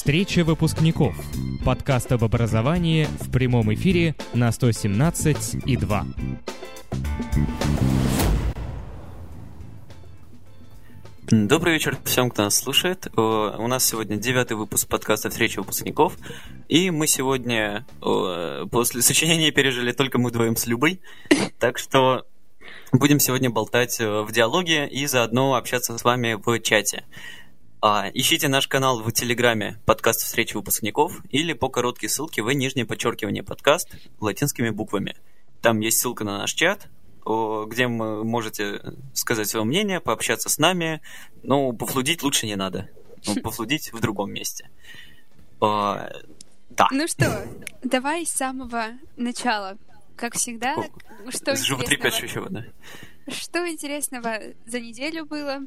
Встреча выпускников. Подкаст об образовании в прямом эфире на 117 и 2. Добрый вечер всем, кто нас слушает. У нас сегодня девятый выпуск подкаста «Встреча выпускников». И мы сегодня после сочинения пережили только мы вдвоем с Любой. Так что будем сегодня болтать э, в диалоге и заодно общаться с вами в чате. А, ищите наш канал в Телеграме «Подкаст встречи выпускников» или по короткой ссылке в нижнее подчеркивание «Подкаст» латинскими буквами. Там есть ссылка на наш чат, где вы можете сказать свое мнение, пообщаться с нами. Ну, пофлудить лучше не надо. Ну, пофлудить в другом месте. А, да. Ну что, давай с самого начала. Как всегда, О, что интересного... да. Что интересного за неделю было?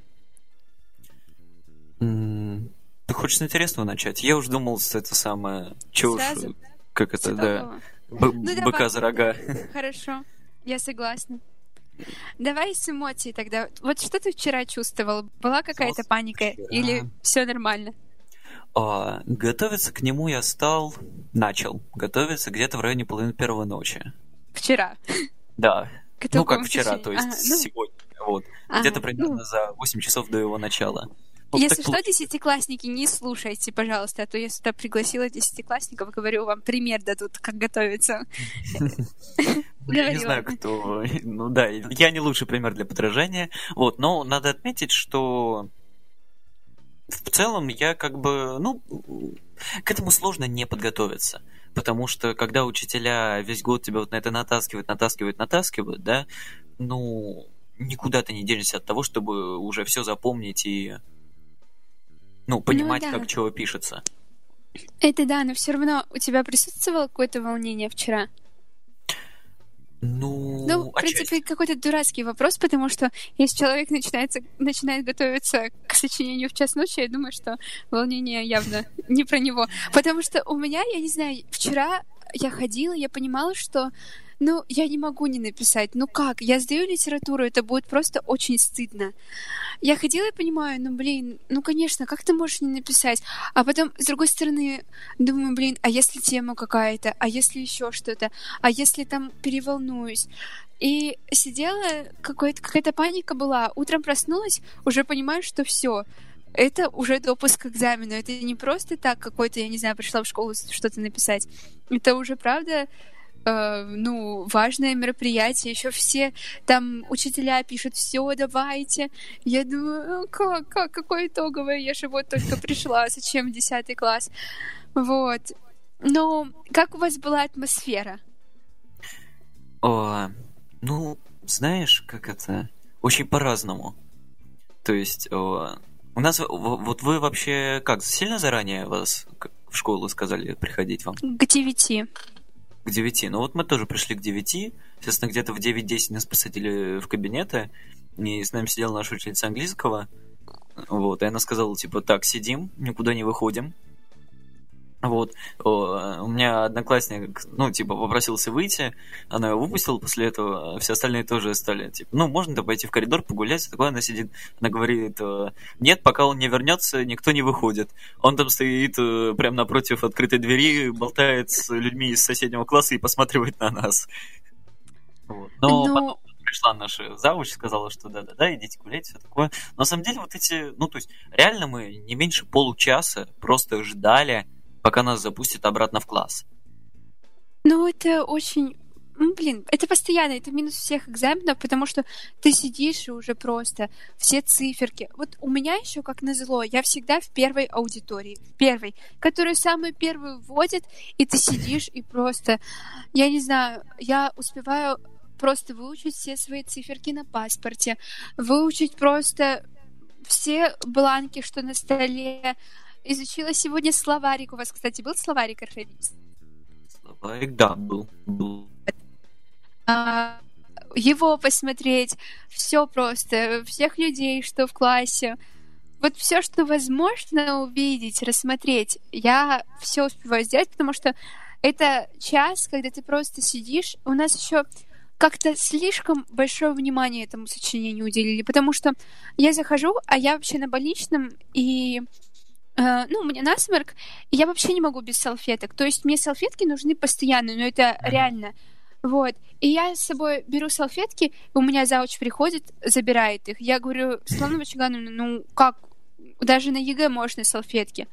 Ты хочешь с интересного начать? Я уж думал, с это самое... Чё уж... Как это, да. Б- ну, быка за рога. Хорошо, я согласна. Давай с эмоций тогда. Вот что ты вчера чувствовал? Была какая-то паника вчера. или все нормально? А, готовиться к нему я стал, начал готовиться где-то в районе половины первой ночи. Вчера? Да. К ну, как вчера, то есть а, ну... сегодня. Вот. Ага, где-то примерно ну... за 8 часов до его начала. Если что, десятиклассники, не слушайте, пожалуйста, а то я сюда пригласила десятиклассников, говорю, вам пример дадут, как готовиться. Я не знаю, кто... Ну да, я не лучший пример для подражания. Вот, но надо отметить, что в целом я как бы, ну, к этому сложно не подготовиться. Потому что когда учителя весь год тебя вот на это натаскивают, натаскивают, натаскивают, да, ну, никуда ты не денешься от того, чтобы уже все запомнить и, ну, понимать, ну, да. как чего пишется. Это да, но все равно у тебя присутствовало какое-то волнение вчера? Ну, ну в принципе, какой-то дурацкий вопрос, потому что если человек начинается, начинает готовиться к сочинению в час ночи, я думаю, что волнение явно не про него. Потому что у меня, я не знаю, вчера я ходила, я понимала, что ну, я не могу не написать. Ну как? Я сдаю литературу, это будет просто очень стыдно. Я ходила и понимаю, ну, блин, ну, конечно, как ты можешь не написать? А потом, с другой стороны, думаю, блин, а если тема какая-то? А если еще что-то? А если там переволнуюсь? И сидела, какая-то паника была. Утром проснулась, уже понимаю, что все это уже допуск к экзамену. Это не просто так какой-то, я не знаю, пришла в школу что-то написать. Это уже, правда, э, ну, важное мероприятие, еще все там учителя пишут, все, давайте. Я думаю, «Ну, как, как, какое итоговое, я же вот только пришла, зачем десятый класс? Вот. Но как у вас была атмосфера? О, ну, знаешь, как это, очень по-разному. То есть, о, у нас, вот вы вообще как, сильно заранее вас в школу сказали приходить вам? К девяти к 9. Ну вот мы тоже пришли к 9. Естественно, где-то в 9-10 нас посадили в кабинеты. И с нами сидела наша ученица английского. Вот, и она сказала, типа, так, сидим, никуда не выходим. Вот. У меня одноклассник, ну, типа, попросился выйти, она его выпустила после этого, все остальные тоже стали, типа, ну, можно-то пойти в коридор погулять, такое она сидит, она говорит, э, нет, пока он не вернется, никто не выходит. Он там стоит э, прямо напротив открытой двери, болтает с людьми из соседнего класса и посматривает на нас. Вот. Но, Но... Ну, потом пришла наша завуч, сказала, что да-да-да, идите гулять, все такое. Но на самом деле вот эти, ну, то есть, реально мы не меньше получаса просто ждали, пока нас запустят обратно в класс. Ну, это очень ну, блин, это постоянно, это минус всех экзаменов, потому что ты сидишь и уже просто все циферки. Вот у меня еще, как назло, я всегда в первой аудитории, в первой, которую самую первую вводят, и ты сидишь и просто, я не знаю, я успеваю просто выучить все свои циферки на паспорте, выучить просто все бланки, что на столе, изучила сегодня словарик. У вас, кстати, был словарик орфевизм? Словарик, да, был. был. А, его посмотреть, все просто, всех людей, что в классе. Вот все, что возможно увидеть, рассмотреть, я все успеваю сделать, потому что это час, когда ты просто сидишь. У нас еще как-то слишком большое внимание этому сочинению уделили, потому что я захожу, а я вообще на больничном, и ну, у меня насморк, и я вообще не могу без салфеток. То есть мне салфетки нужны постоянно, но это mm-hmm. реально. Вот. И я с собой беру салфетки, у меня завуч приходит, забирает их. Я говорю, Светлана Вачагановна, ну как, даже на ЕГЭ можно салфетки.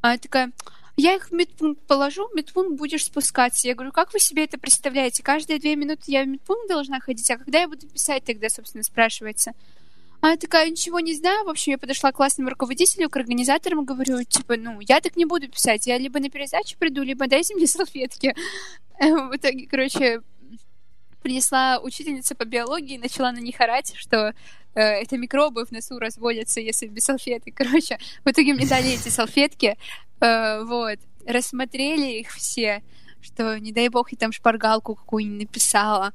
Она такая, я их в медпункт положу, в медпункт будешь спускаться. Я говорю, как вы себе это представляете? Каждые две минуты я в медпункт должна ходить, а когда я буду писать тогда, собственно, спрашивается. Она такая, ничего не знаю. В общем, я подошла к классному руководителю, к организаторам, говорю, типа, ну, я так не буду писать. Я либо на пересдачу приду, либо дайте мне салфетки. В итоге, короче, принесла учительница по биологии начала на них орать, что э, это микробы в носу разводятся, если без салфеток. Короче, в итоге мне дали эти салфетки, э, вот, рассмотрели их все, что, не дай бог, я там шпаргалку какую-нибудь написала.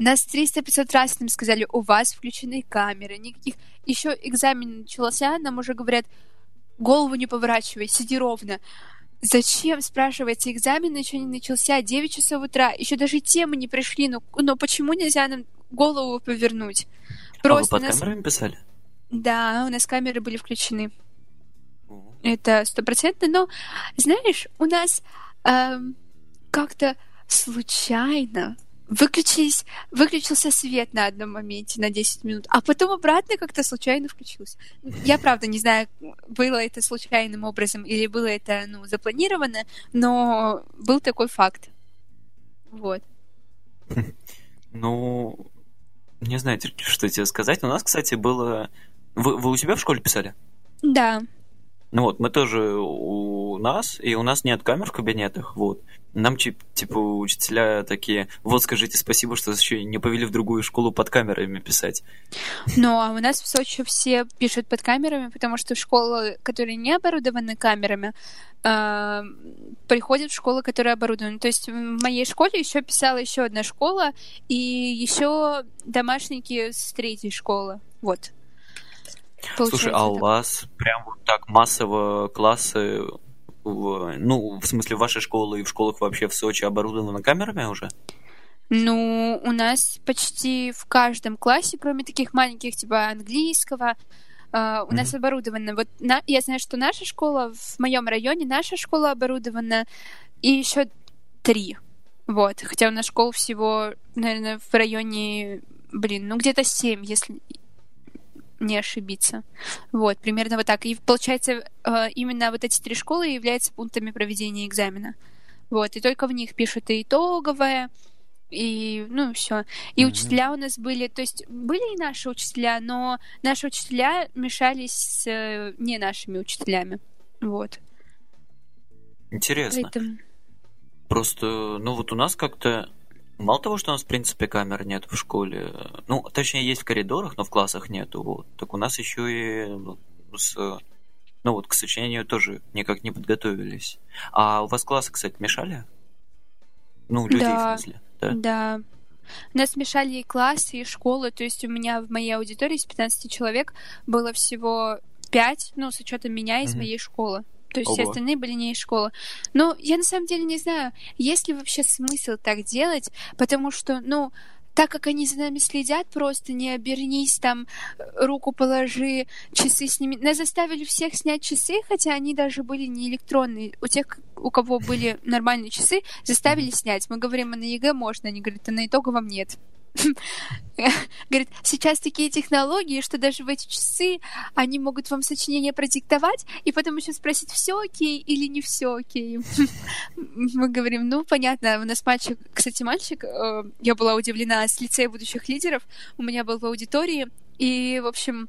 Нас 300-500 раз нам сказали, у вас включены камеры, никаких... Еще экзамен начался, нам уже говорят, голову не поворачивай, сиди ровно. Зачем, спрашивается, экзамен еще не начался, 9 часов утра, еще даже темы не пришли, но, но почему нельзя нам голову повернуть? Просто а вы под нас... камерами писали? Да, у нас камеры были включены. Это стопроцентно, но, знаешь, у нас эм, как-то случайно выключились, выключился свет на одном моменте на 10 минут, а потом обратно как-то случайно включился. Я, правда, не знаю, было это случайным образом или было это, ну, запланировано, но был такой факт. Вот. Ну, не знаю, что тебе сказать. У нас, кстати, было... Вы, вы у себя в школе писали? Да. Ну вот, мы тоже у нас, и у нас нет камер в кабинетах, вот. Нам, типа, учителя такие, вот скажите спасибо, что еще не повели в другую школу под камерами писать. Ну, а у нас в Сочи все пишут под камерами, потому что школы, которые не оборудованы камерами, э, приходят в школы, которые оборудованы. То есть в моей школе еще писала еще одна школа, и еще домашники с третьей школы. Вот. Получается Слушай, а у так. вас прям вот так массово классы, в, ну, в смысле, вашей школы и в школах вообще в Сочи оборудованы камерами уже? Ну, у нас почти в каждом классе, кроме таких маленьких, типа английского, Uh, у mm-hmm. нас оборудовано. Вот на, я знаю, что наша школа в моем районе, наша школа оборудована, и еще три. Вот. Хотя у нас школ всего, наверное, в районе, блин, ну где-то семь, если не ошибиться. Вот, примерно вот так. И получается, э, именно вот эти три школы являются пунктами проведения экзамена. Вот, и только в них пишут и итоговое, и, ну, все. И mm-hmm. учителя у нас были, то есть были и наши учителя, но наши учителя мешались с э, не нашими учителями. Вот. Интересно. Поэтому... Просто, ну вот у нас как-то Мало того, что у нас, в принципе, камер нет в школе, ну, точнее, есть в коридорах, но в классах нету, вот, так у нас еще и ну, с, ну вот, к сочинению тоже никак не подготовились. А у вас классы, кстати, мешали? Ну, людей, да, в смысле, да? Да. У нас мешали и классы, и школы, то есть у меня в моей аудитории из 15 человек было всего 5, ну, с учетом меня из mm-hmm. моей школы. То есть Ого. все остальные были не из школы. Но я на самом деле не знаю, есть ли вообще смысл так делать, потому что, ну, так как они за нами следят, просто не обернись там, руку положи, часы сними. Нас заставили всех снять часы, хотя они даже были не электронные. У тех, у кого были нормальные часы, заставили снять. Мы говорим, а на ЕГЭ можно. Они говорят, а на итоговом нет. Говорит, сейчас такие технологии, что даже в эти часы они могут вам сочинение продиктовать и потом еще спросить, все окей или не все окей. Мы говорим, ну, понятно, у нас мальчик, кстати, мальчик, э, я была удивлена с лицея будущих лидеров, у меня был в аудитории, и, в общем,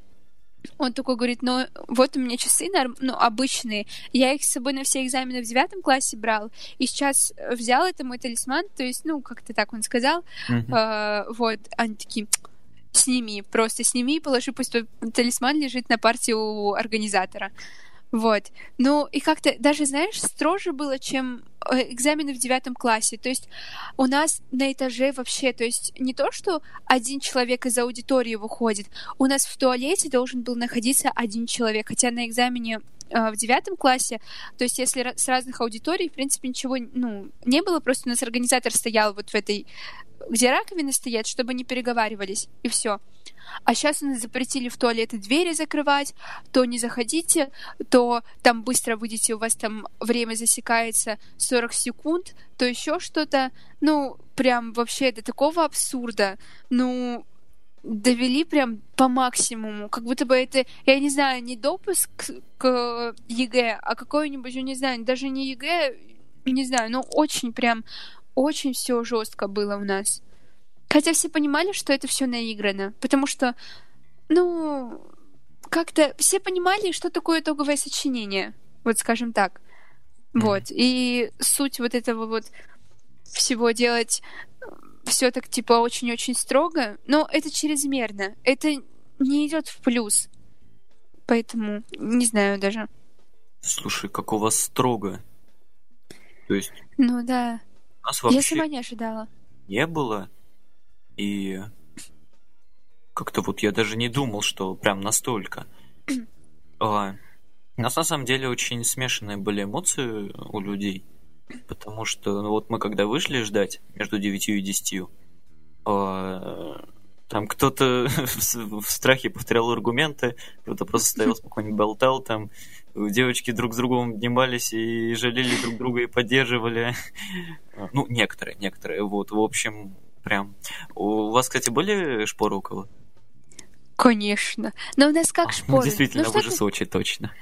он такой говорит, ну вот у меня часы ну, обычные, я их с собой на все экзамены в девятом классе брал, и сейчас взял это мой талисман, то есть, ну, как-то так он сказал, mm-hmm. э, вот, они такие, сними, просто сними и положи, пусть талисман лежит на партии у организатора. Вот. Ну, и как-то даже, знаешь, строже было, чем э, экзамены в девятом классе. То есть у нас на этаже вообще, то есть не то, что один человек из аудитории выходит, у нас в туалете должен был находиться один человек, хотя на экзамене э, в девятом классе, то есть если с разных аудиторий, в принципе, ничего ну, не было, просто у нас организатор стоял вот в этой где раковины стоят, чтобы не переговаривались, и все. А сейчас у нас запретили в туалеты двери закрывать, то не заходите, то там быстро выйдете, у вас там время засекается 40 секунд, то еще что-то. Ну, прям вообще до такого абсурда. Ну, довели прям по максимуму. Как будто бы это, я не знаю, не допуск к ЕГЭ, а какой-нибудь, я не знаю, даже не ЕГЭ, не знаю, но очень прям, очень все жестко было у нас. Хотя все понимали, что это все наиграно, потому что, ну, как-то все понимали, что такое итоговое сочинение, вот скажем так. Вот. И суть вот этого вот всего делать все так типа очень-очень строго, но это чрезмерно. Это не идет в плюс. Поэтому не знаю даже. Слушай, как у вас строго. То есть... Ну да. Нас вообще Я сама не ожидала. Не было. И как-то вот я даже не думал, что прям настолько. а, у нас на самом деле очень смешанные были эмоции у людей. Потому что ну, вот мы когда вышли ждать между 9 и 10, а, там кто-то в, в страхе повторял аргументы, кто-то просто стоял спокойно болтал, там девочки друг с другом обнимались и жалели друг друга и поддерживали. Ну, некоторые, некоторые. Вот, в общем, прям. У вас, кстати, были шпоры у кого? Конечно. Но у нас как а, шпоры? Ну, действительно, ну, вы же Сочи, точно.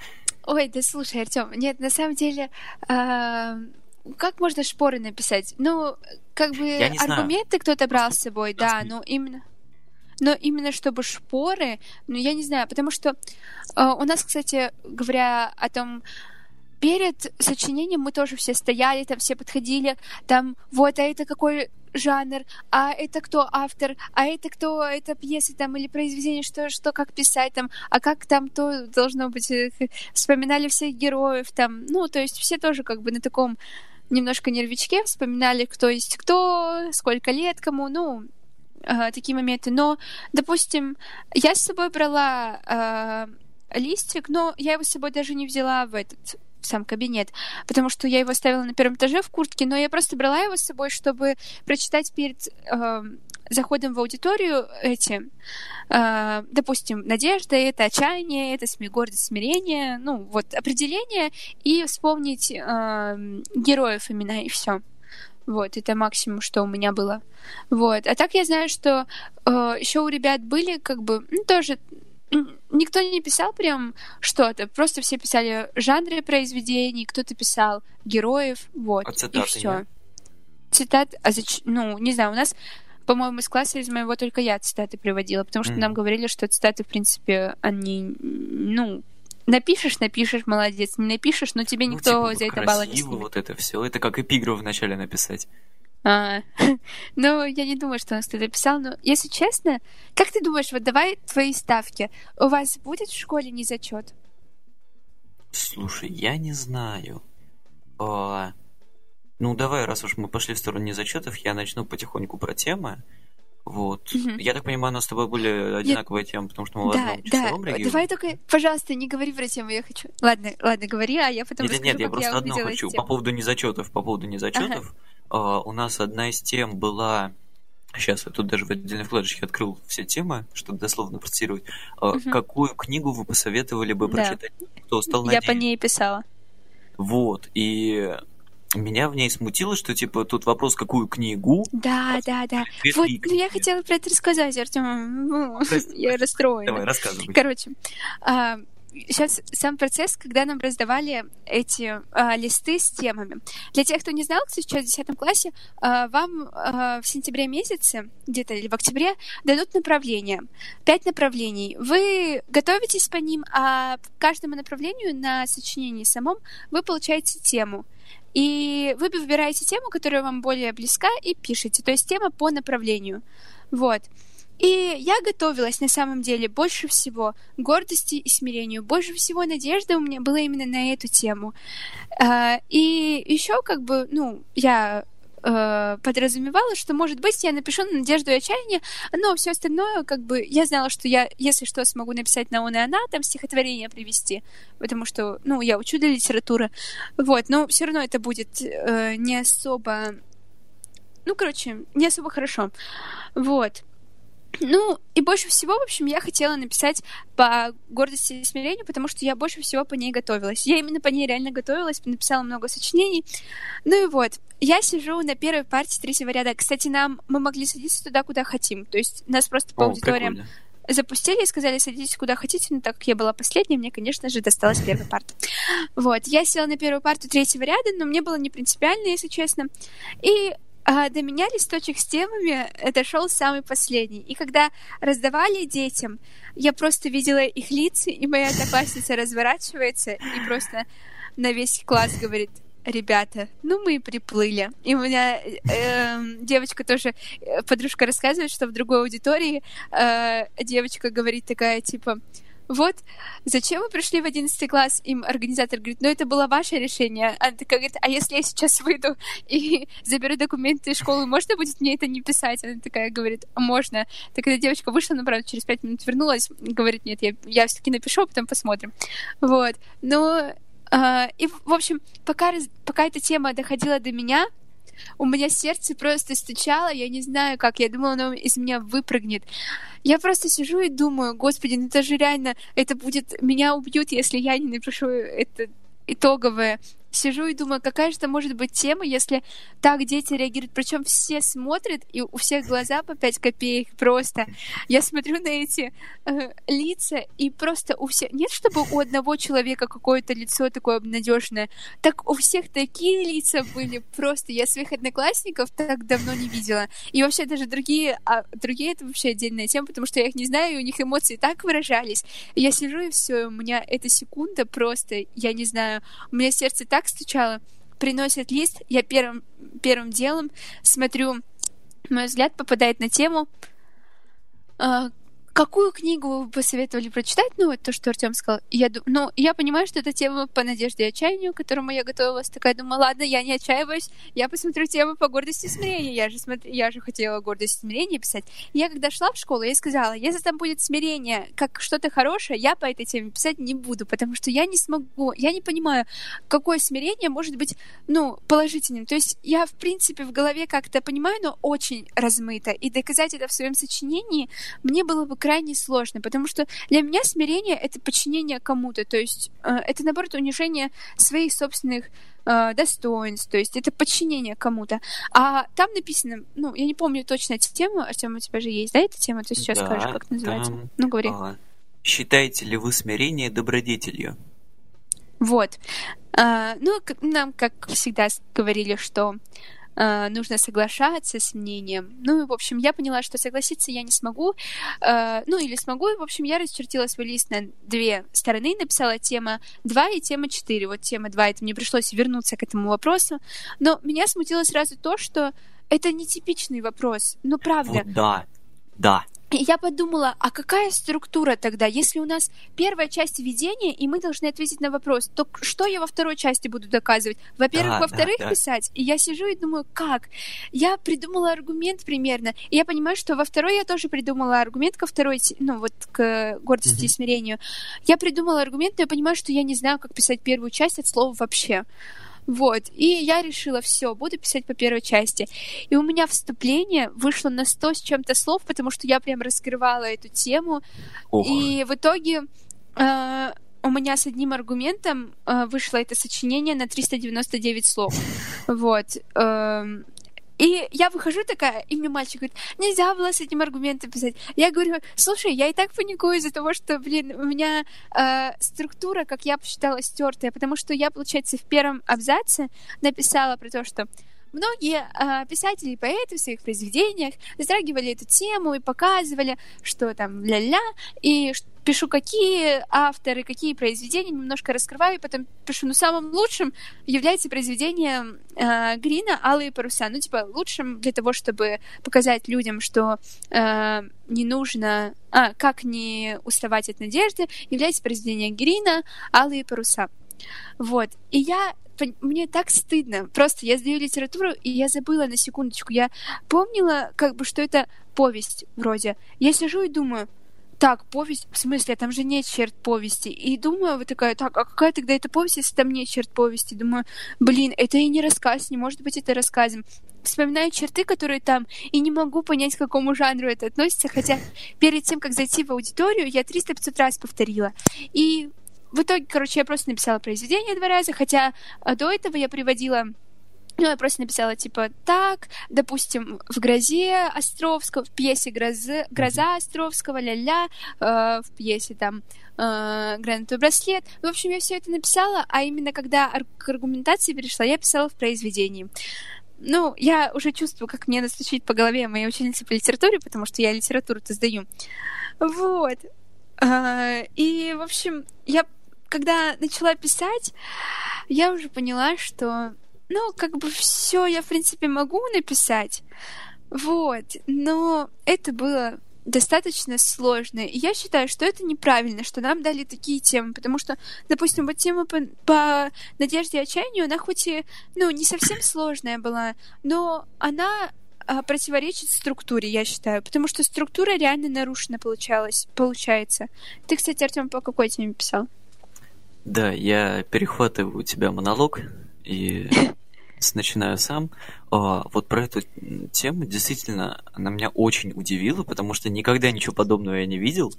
Ой, да слушай, Артем, нет, на самом деле, э, как можно шпоры написать? Ну, как бы аргументы кто-то брал с собой, да, но именно. Но именно чтобы шпоры, ну я не знаю, потому что э, у нас, кстати, говоря о том, перед сочинением мы тоже все стояли, там все подходили, там вот, а это какой жанр, а это кто автор, а это кто, это пьеса там или произведение, что, что как писать? Там, а как там то должно быть, э, вспоминали всех героев там, ну, то есть все тоже как бы на таком немножко нервичке вспоминали, кто есть кто, сколько лет кому, ну, э, такие моменты. Но, допустим, я с собой брала э, листик, но я его с собой даже не взяла в этот в сам кабинет, потому что я его оставила на первом этаже в куртке, но я просто брала его с собой, чтобы прочитать перед э, заходом в аудиторию эти, э, допустим, надежда, это отчаяние, это сме гордость, смирение, ну вот определение и вспомнить э, героев имена и все. Вот, это максимум, что у меня было. Вот. А так я знаю, что э, еще у ребят были, как бы, ну, тоже никто не писал прям что-то, просто все писали жанры произведений, кто-то писал героев, вот, а цитаты, и все. Цитат, а зач... ну, не знаю, у нас, по-моему, из класса из моего только я цитаты приводила, потому что mm. нам говорили, что цитаты, в принципе, они, ну, напишешь, напишешь, молодец, не напишешь, но тебе ну, никто типа, за это балла не снимет. вот это все, это как эпиграф вначале написать. А, ну, я не думаю, что он кто-то писал, но, если честно, как ты думаешь, вот давай твои ставки. У вас будет в школе не зачет? Слушай, я не знаю. А, ну, давай, раз уж мы пошли в сторону незачетов, я начну потихоньку про темы. Вот. Угу. Я так понимаю, у нас с тобой были одинаковые я... темы, потому что мы в да, одном да. Давай только, пожалуйста, не говори про тему, я хочу. Ладно, ладно, говори, а я потом нет, расскажу, Нет, я просто я одно хочу. Тему. По поводу незачетов, по поводу незачетов. Ага Uh, у нас одна из тем была Сейчас я тут даже в отдельной вкладочке открыл все темы, чтобы дословно процитировать. Угу. Какую книгу вы посоветовали бы прочитать, да. кто стал Я по ней писала. Вот, и меня в ней смутило, что, типа, тут вопрос, какую книгу. Да, да, да. Вот, ну, я хотела про это рассказать, Артем. Ну, я расстроена. Давай, рассказывай. Короче, а, сейчас сам процесс, когда нам раздавали эти э, листы с темами. Для тех, кто не знал, кто сейчас в 10 классе, э, вам э, в сентябре месяце, где-то или в октябре, дадут направления. Пять направлений. Вы готовитесь по ним, а к каждому направлению на сочинении самом вы получаете тему. И вы выбираете тему, которая вам более близка, и пишете. То есть тема по направлению. Вот. И я готовилась на самом деле больше всего гордости и смирению. Больше всего надежды у меня было именно на эту тему. А, и еще как бы, ну, я э, подразумевала, что, может быть, я напишу на надежду и отчаяние, но все остальное, как бы, я знала, что я, если что, смогу написать на он и она, там стихотворение привести, потому что, ну, я учу для литературы, вот, но все равно это будет э, не особо ну, короче, не особо хорошо. Вот. Ну, и больше всего, в общем, я хотела написать по гордости и смирению, потому что я больше всего по ней готовилась. Я именно по ней реально готовилась, написала много сочинений. Ну и вот, я сижу на первой партии третьего ряда. Кстати, нам мы могли садиться туда, куда хотим. То есть нас просто по О, аудиториям прикольно. запустили и сказали, садитесь куда хотите, но так как я была последней, мне, конечно же, досталась первая парта. Вот, я села на первую парту третьего ряда, но мне было не принципиально, если честно. И а до меня листочек с темами дошел самый последний. И когда раздавали детям, я просто видела их лица, и моя одноклассница разворачивается и просто на весь класс говорит, ребята, ну мы и приплыли. И у меня э, девочка тоже, э, подружка рассказывает, что в другой аудитории э, девочка говорит такая, типа, вот, зачем вы пришли в 11 класс? Им организатор говорит, ну это было ваше решение. Она такая говорит, а если я сейчас выйду и заберу документы из школы, можно будет мне это не писать? Она такая говорит, а можно. Так когда девочка вышла, ну, правда, через 5 минут вернулась, говорит, нет, я, я все-таки напишу, а потом посмотрим. Вот. Но Uh, и, в общем, пока, пока эта тема доходила до меня, у меня сердце просто стучало, я не знаю как, я думала, оно из меня выпрыгнет. Я просто сижу и думаю, господи, ну это же реально, это будет, меня убьют, если я не напишу это итоговое сижу и думаю, какая же это может быть тема, если так дети реагируют. Причем все смотрят, и у всех глаза по 5 копеек просто. Я смотрю на эти э, лица, и просто у всех... Нет, чтобы у одного человека какое-то лицо такое обнадеженное. Так у всех такие лица были просто. Я своих одноклассников так давно не видела. И вообще даже другие... А другие это вообще отдельная тема, потому что я их не знаю, и у них эмоции так выражались. Я сижу, и все, у меня эта секунда просто, я не знаю, у меня сердце так так стучало. Приносят лист, я первым, первым делом смотрю, мой взгляд попадает на тему, а, Какую книгу вы посоветовали прочитать? Ну, вот то, что Артем сказал. Я, ну, я понимаю, что это тема по надежде и отчаянию, к которому я готовилась. Такая думаю, ладно, я не отчаиваюсь, я посмотрю тему по гордости и смирению. Я же, смотр... я же хотела гордость и смирение писать. Я когда шла в школу, я сказала, если там будет смирение как что-то хорошее, я по этой теме писать не буду, потому что я не смогу, я не понимаю, какое смирение может быть, ну, положительным. То есть я, в принципе, в голове как-то понимаю, но очень размыто. И доказать это в своем сочинении мне было бы крайне сложно, потому что для меня смирение — это подчинение кому-то, то есть э, это, наоборот, унижение своих собственных э, достоинств, то есть это подчинение кому-то. А там написано, ну, я не помню точно эту тему, Артем, у тебя же есть, да, эта тема? Ты сейчас да, скажешь, как называется? Там, ну, говори. А, считаете ли вы смирение добродетелью? Вот. А, ну, нам, как всегда, говорили, что э, нужно соглашаться с мнением. Ну, в общем, я поняла, что согласиться я не смогу. Э, ну, или смогу. В общем, я расчертила свой лист на две стороны, написала тема 2 и тема 4. Вот тема 2, это мне пришлось вернуться к этому вопросу. Но меня смутило сразу то, что это нетипичный вопрос. Ну, правда. Вот да, да. И я подумала, а какая структура тогда? Если у нас первая часть введения, и мы должны ответить на вопрос, то что я во второй части буду доказывать? Во-первых, да, во-вторых, да, да. писать. И я сижу и думаю, как? Я придумала аргумент примерно. И я понимаю, что во второй я тоже придумала аргумент ко второй, ну вот к гордости mm-hmm. и смирению. Я придумала аргумент, но я понимаю, что я не знаю, как писать первую часть от слова вообще. Вот. И я решила, все, буду писать по первой части. И у меня вступление вышло на 100 с чем-то слов, потому что я прям раскрывала эту тему. Ох. И в итоге э, у меня с одним аргументом э, вышло это сочинение на 399 слов. Вот. Э, и я выхожу такая, и мне мальчик говорит, нельзя было с этим аргументом писать. Я говорю, слушай, я и так паникую из-за того, что, блин, у меня э, структура, как я посчитала, стертая, потому что я, получается, в первом абзаце написала про то, что Многие э, писатели и поэты в своих произведениях затрагивали эту тему и показывали, что там ля-ля, и пишу, какие авторы, какие произведения, немножко раскрываю, и потом пишу, ну, самым лучшим является произведение э, Грина «Алые паруса». Ну, типа, лучшим для того, чтобы показать людям, что э, не нужно... А, как не уставать от надежды, является произведение Грина «Алые паруса». Вот. И я мне так стыдно. Просто я сдаю литературу, и я забыла на секундочку. Я помнила, как бы, что это повесть вроде. Я сижу и думаю, так, повесть, в смысле, там же нет черт повести. И думаю, вот такая, так, а какая тогда эта повесть, если там нет черт повести? Думаю, блин, это и не рассказ, не может быть это рассказом. вспоминаю черты, которые там, и не могу понять, к какому жанру это относится, хотя перед тем, как зайти в аудиторию, я 300-500 раз повторила. И в итоге, короче, я просто написала произведение два раза, хотя а, до этого я приводила ну, я просто написала, типа, так, допустим, в «Грозе» Островского, в пьесе «Гроза, Гроза Островского», ля-ля, э, в пьесе там э, «Гранатовый браслет». В общем, я все это написала, а именно когда к аргументации перешла, я писала в произведении. Ну, я уже чувствую, как мне настучит по голове моей ученицы по литературе, потому что я литературу-то сдаю. Вот. Э, и, в общем, я когда начала писать, я уже поняла, что ну, как бы все я, в принципе, могу написать. Вот. Но это было достаточно сложно. И я считаю, что это неправильно, что нам дали такие темы, потому что, допустим, вот тема по, по надежде и отчаянию, она хоть и, ну, не совсем сложная была, но она а, противоречит структуре, я считаю, потому что структура реально нарушена получалась, получается. Ты, кстати, Артем, по какой теме писал? Да, я перехватываю у тебя монолог и начинаю сам. А, вот про эту тему действительно она меня очень удивила, потому что никогда ничего подобного я не видел.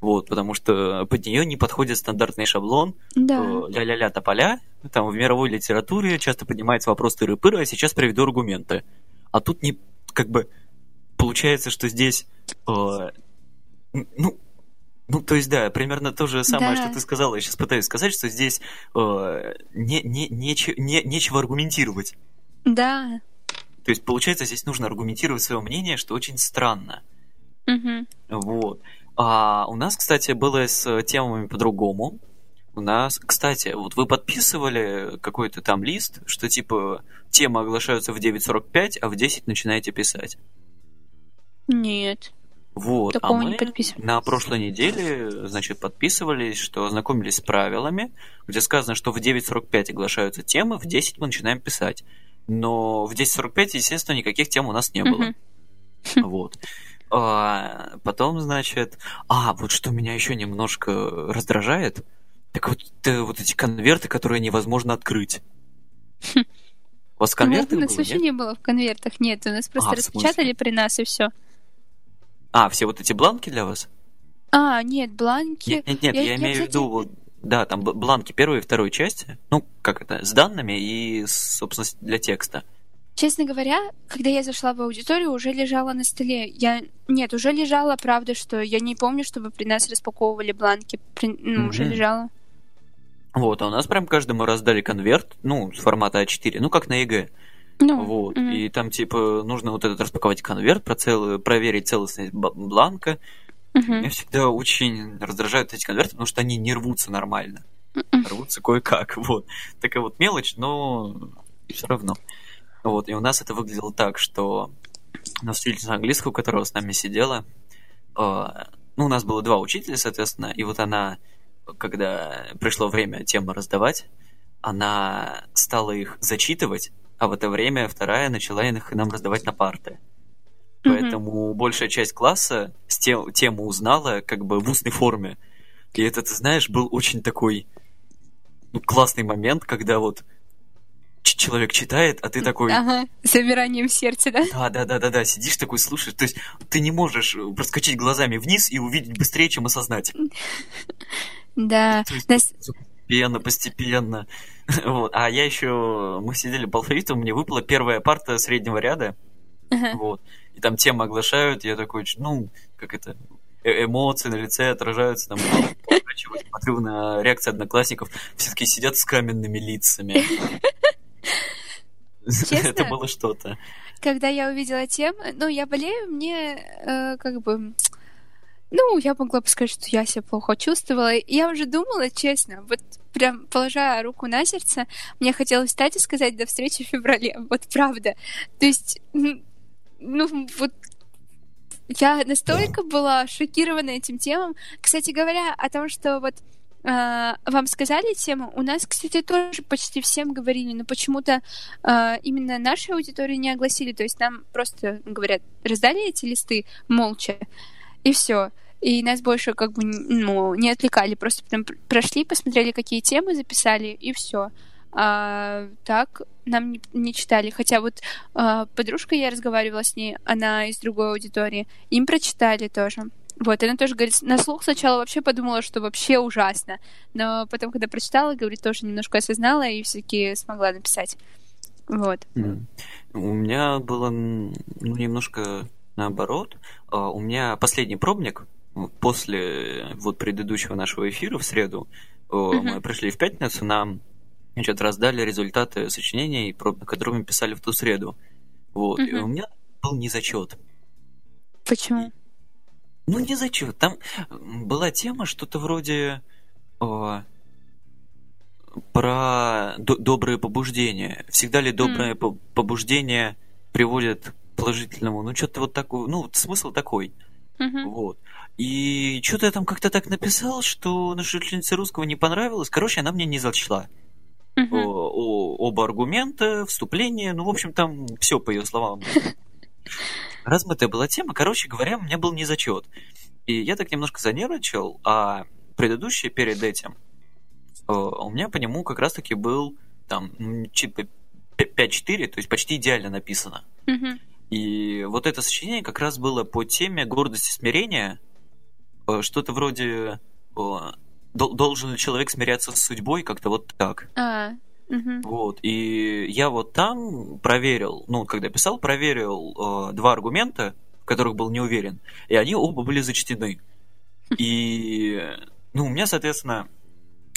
Вот, потому что под нее не подходит стандартный шаблон да. Ля-ля-ля тополя. Там в мировой литературе часто поднимается вопрос тыры-пыры, а сейчас приведу аргументы. А тут не как бы получается, что здесь э, ну, ну, то есть, да, примерно то же самое, да. что ты сказала. Я сейчас пытаюсь сказать, что здесь э, не, не, нече, не, нечего аргументировать. Да. То есть, получается, здесь нужно аргументировать свое мнение, что очень странно. Угу. Вот. А у нас, кстати, было с темами по-другому. У нас, кстати, вот вы подписывали какой-то там лист, что типа темы оглашаются в 9.45, а в 10 начинаете писать. Нет. Вот, Такого а мы не на прошлой неделе, значит, подписывались, что ознакомились с правилами, где сказано, что в 9.45 оглашаются темы, в 10 мы начинаем писать. Но в 10.45, естественно, никаких тем у нас не было. Вот. А, потом, значит... А, вот что меня еще немножко раздражает, так вот, это вот эти конверты, которые невозможно открыть. У вас конверты У нас вообще не было в конвертах, нет. У нас просто а, распечатали при нас и все. А, все вот эти бланки для вас? А, нет, бланки. Нет, нет, нет я, я, я имею в виду, да, там бланки первой и второй части. Ну, как это, с данными и, собственно, для текста. Честно говоря, когда я зашла в аудиторию, уже лежала на столе. Я нет, уже лежала, правда, что я не помню, чтобы при нас распаковывали бланки. При... Ну, mm-hmm. уже лежала. Вот, а у нас прям каждому раздали конверт, ну, с формата А4, ну, как на ЕГЭ. Ну, вот. Mm-hmm. И там, типа, нужно вот этот распаковать конверт, процел... проверить целостность бланка. Mm-hmm. Меня всегда очень раздражают эти конверты, потому что они не рвутся нормально. Mm-hmm. Рвутся кое-как. Вот. Такая вот мелочь, но все равно. Вот. И у нас это выглядело так, что у нас учительница английского, которая с нами сидела, э, ну, у нас было два учителя, соответственно, и вот она, когда пришло время темы раздавать, она стала их зачитывать, а в это время вторая начала их нам раздавать на парты. Поэтому mm-hmm. большая часть класса с тем, тему узнала как бы в устной форме. И это, ты знаешь, был очень такой ну, классный момент, когда вот человек читает, а ты такой... Ага, с замиранием сердца, да? Да, да, да, да, да, сидишь такой, слушаешь. То есть ты не можешь проскочить глазами вниз и увидеть быстрее, чем осознать. Да. Постепенно, постепенно. Вот. А я еще... Мы сидели по алфавиту, мне выпала первая парта среднего ряда. Uh-huh. Вот. И там темы оглашают, я такой, ну, как это, э эмоции на лице отражаются, там, смотрю на реакции одноклассников, все таки сидят с каменными лицами. Честно, это было что-то. Когда я увидела тему, ну, я болею, мне э, как бы ну, я могла бы сказать, что я себя плохо чувствовала. Я уже думала, честно, вот прям положа руку на сердце, мне хотелось встать и сказать до встречи в феврале. Вот правда. То есть, ну, вот я настолько была шокирована этим темам. Кстати говоря, о том, что вот Uh, вам сказали тему. У нас, кстати, тоже почти всем говорили, но почему-то uh, именно нашу аудиторию не огласили. То есть нам просто говорят, раздали эти листы молча и все. И нас больше как бы ну, не отвлекали, просто потом прошли, посмотрели, какие темы записали, и все. А, так, нам не, не читали. Хотя вот э, подружка, я разговаривала с ней, она из другой аудитории, им прочитали тоже. Вот, она тоже говорит, на слух сначала вообще подумала, что вообще ужасно, но потом, когда прочитала, говорит, тоже немножко осознала и все-таки смогла написать. Вот. Mm. У меня было ну, немножко наоборот. Uh, у меня последний пробник после вот предыдущего нашего эфира в среду. Mm-hmm. Мы пришли в пятницу, нам значит, раздали результаты сочинений, которые мы писали в ту среду. Вот. И у меня был незачет. Почему? Ну, не зачет. Там была тема что-то вроде о, про до- доброе побуждение. Всегда ли доброе mm. побуждение приводит к положительному? Ну, что-то вот такое. Ну, смысл такой. Mm-hmm. Вот. И что-то я там как-то так написал, что нашей ученице русского не понравилось. Короче, она мне не зачла. Mm-hmm. О, о, оба аргумента, вступление, ну, в общем, там все по ее словам размытая была тема. Короче говоря, у меня был незачет. И я так немножко занервничал, а предыдущий перед этим э, у меня по нему как раз-таки был там 5-4, то есть почти идеально написано. Mm-hmm. И вот это сочинение как раз было по теме гордости смирения. Э, что-то вроде э, должен ли человек смиряться с судьбой, как-то вот так. А, Угу. Вот. И я вот там проверил, ну, когда писал, проверил э, два аргумента, в которых был не уверен, и они оба были зачтены. И, ну, у меня, соответственно,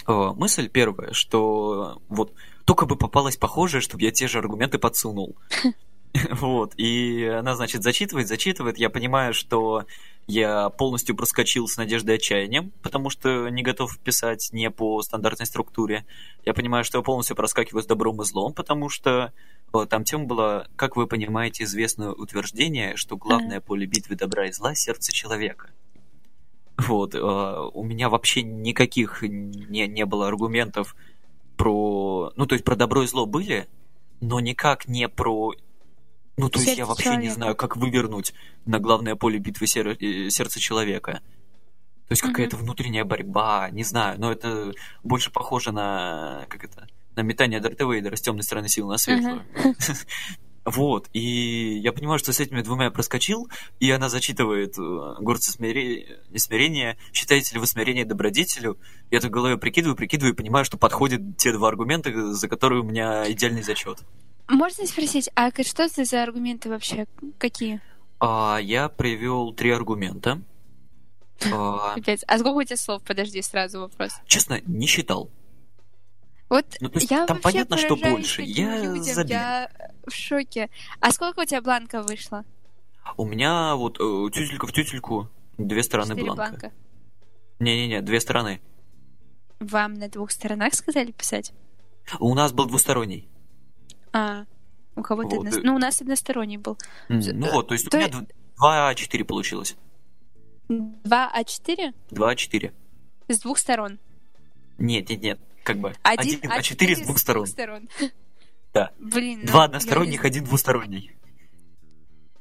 э, мысль первая, что вот только бы попалась похожая, чтобы я те же аргументы подсунул. Вот, и она, значит, зачитывает, зачитывает. Я понимаю, что я полностью проскочил с надеждой и отчаянием, потому что не готов писать не по стандартной структуре. Я понимаю, что я полностью проскакиваю с добром и злом, потому что о, там тема была, как вы понимаете, известное утверждение, что главное поле битвы добра и зла — сердце человека. Вот, э, у меня вообще никаких не, не было аргументов про... Ну, то есть про добро и зло были, но никак не про ну, то есть я вообще человека. не знаю, как вывернуть на главное поле битвы сер... Э, сердца человека. То есть какая-то mm-hmm. внутренняя борьба, не знаю, но это больше похоже на как это на метание Дарта Вейдера с темной стороны силы на светлую. Вот, и я понимаю, что с этими двумя я проскочил, и она зачитывает э, горцы смирения, смирения, считаете ли вы смирение добродетелю? Я так в голове прикидываю, прикидываю и понимаю, что подходят те два аргумента, за которые у меня идеальный зачет. Можно спросить, а что это за аргументы вообще? Какие? А, я привел три аргумента. А... а сколько у тебя слов? Подожди, сразу вопрос. Честно, не считал. Вот ну, то есть, я там понятно, что больше. Я людям, забил. Я в шоке. А сколько у тебя бланка вышло? У меня вот э, тютелька в тютельку две стороны бланка. бланка. Не-не-не, две стороны. Вам на двух сторонах сказали писать? У нас был двусторонний. А, у кого-то вот. одно... Ну, у нас односторонний был. Mm, ну вот, то есть то... у меня 2 А4 получилось. 2 А4? 2 А4. С двух сторон? Нет, нет, нет. Как бы один, один А4 с двух сторон. С двух сторон. Да. Блин, Два ну, односторонних, один двусторонний.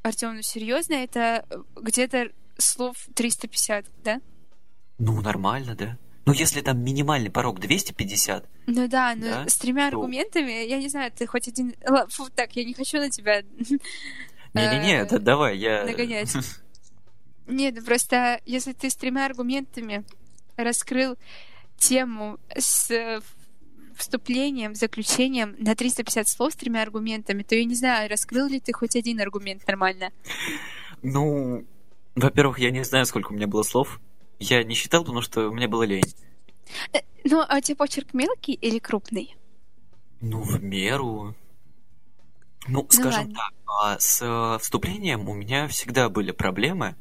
Артем, ну серьезно, это где-то слов 350, да? Ну, нормально, да. Ну, если там минимальный порог 250. Ну да, но да? с тремя то... аргументами, я не знаю, ты хоть один... Фу, так, я не хочу на тебя... Не-не-не, э, давай, я... Нагонять. Нет, ну просто если ты с тремя аргументами раскрыл тему с вступлением, заключением на 350 слов с тремя аргументами, то я не знаю, раскрыл ли ты хоть один аргумент нормально. Ну, во-первых, я не знаю, сколько у меня было слов. Я не считал, потому что мне было лень. Э, ну, а у тебя почерк мелкий или крупный? Ну, в меру. Ну, ну скажем ладно. так, а с э, вступлением у меня всегда были проблемы,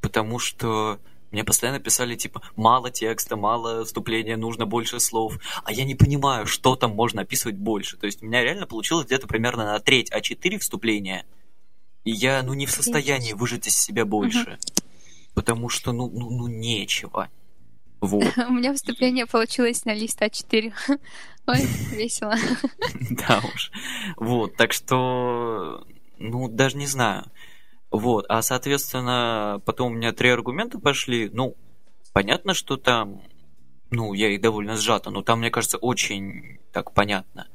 потому что мне постоянно писали, типа, мало текста, мало вступления, нужно больше слов. А я не понимаю, что там можно описывать больше. То есть у меня реально получилось где-то примерно на треть А4 вступления. И я, ну, не в состоянии выжать из себя больше. Угу потому что, ну, ну, ну нечего. Вот. У меня выступление получилось на лист А4. Ой, весело. Да уж. Вот, так что, ну, даже не знаю. Вот, а, соответственно, потом у меня три аргумента пошли. Ну, понятно, что там, ну, я их довольно сжато, но там, мне кажется, очень так понятно.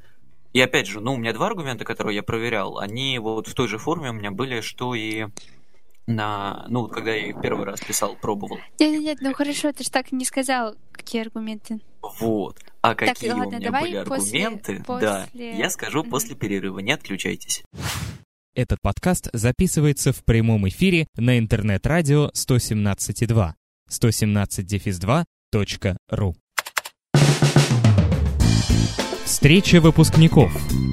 И опять же, ну, у меня два аргумента, которые я проверял, они вот в той же форме у меня были, что и на, ну, когда я их первый раз писал, пробовал. Нет, нет, нет, ну хорошо, ты же так не сказал, какие аргументы. Вот. А Так, какие ладно, у меня давай были после- аргументы, да, после- я скажу Мгм. после перерыва, не отключайтесь. Этот подкаст записывается в прямом эфире на интернет-радио 117.2 117-2.ru Встреча выпускников.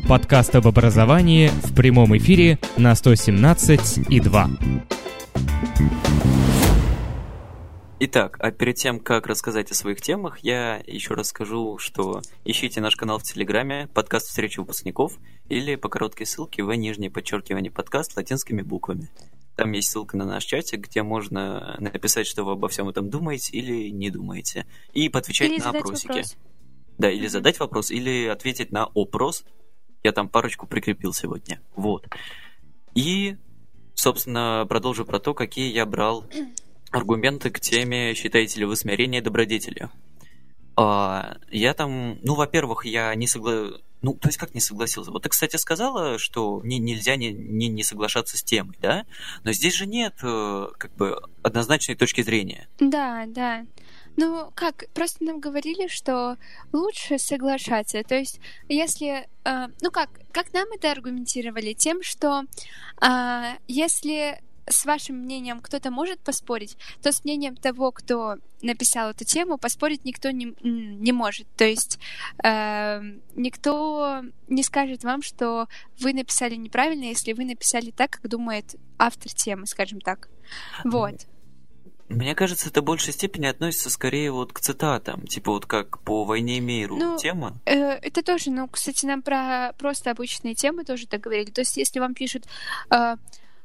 Подкаст об образовании в прямом эфире на 117.2. Итак, а перед тем, как рассказать о своих темах, я еще раз скажу, что ищите наш канал в Телеграме, подкаст «Встреча выпускников» или по короткой ссылке в нижнее подчеркивание подкаст латинскими буквами. Там есть ссылка на наш чатик, где можно написать, что вы обо всем этом думаете или не думаете, и поотвечать Или на опросики. вопрос. Да, или задать вопрос, или ответить на опрос. Я там парочку прикрепил сегодня. Вот. И, собственно, продолжу про то, какие я брал аргументы к теме «Считаете ли вы смирение добродетелью?» А, я там, ну, во-первых, я не согласился... Ну, то есть как не согласился? Вот ты, кстати, сказала, что мне нельзя не, не, не соглашаться с темой, да? Но здесь же нет, э, как бы, однозначной точки зрения. Да, да. Ну, как, просто нам говорили, что лучше соглашаться. То есть, если... э, ну, как, как нам это аргументировали? Тем, что а, если с вашим мнением кто-то может поспорить, то с мнением того, кто написал эту тему, поспорить никто не, не может. То есть э, никто не скажет вам, что вы написали неправильно, если вы написали так, как думает автор темы, скажем так. Вот. Мне кажется, это в большей степени относится скорее вот к цитатам, типа вот как по «Войне и миру» Ну, тема. Э, Это тоже, ну, кстати, нам про просто обычные темы тоже так говорили. То есть, если вам пишут, э,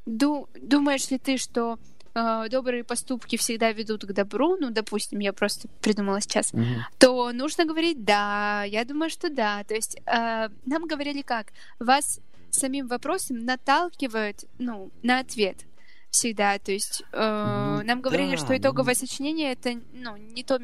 «Ду- думаешь ли ты, что э, добрые поступки всегда ведут к добру, ну, допустим, я просто придумала сейчас, то нужно говорить «да», я думаю, что да. То есть э, нам говорили как? Вас самим вопросом наталкивают, ну, на ответ всегда. То есть э, Ну нам говорили, да, что итоговое ну. сочинение это, ну, не то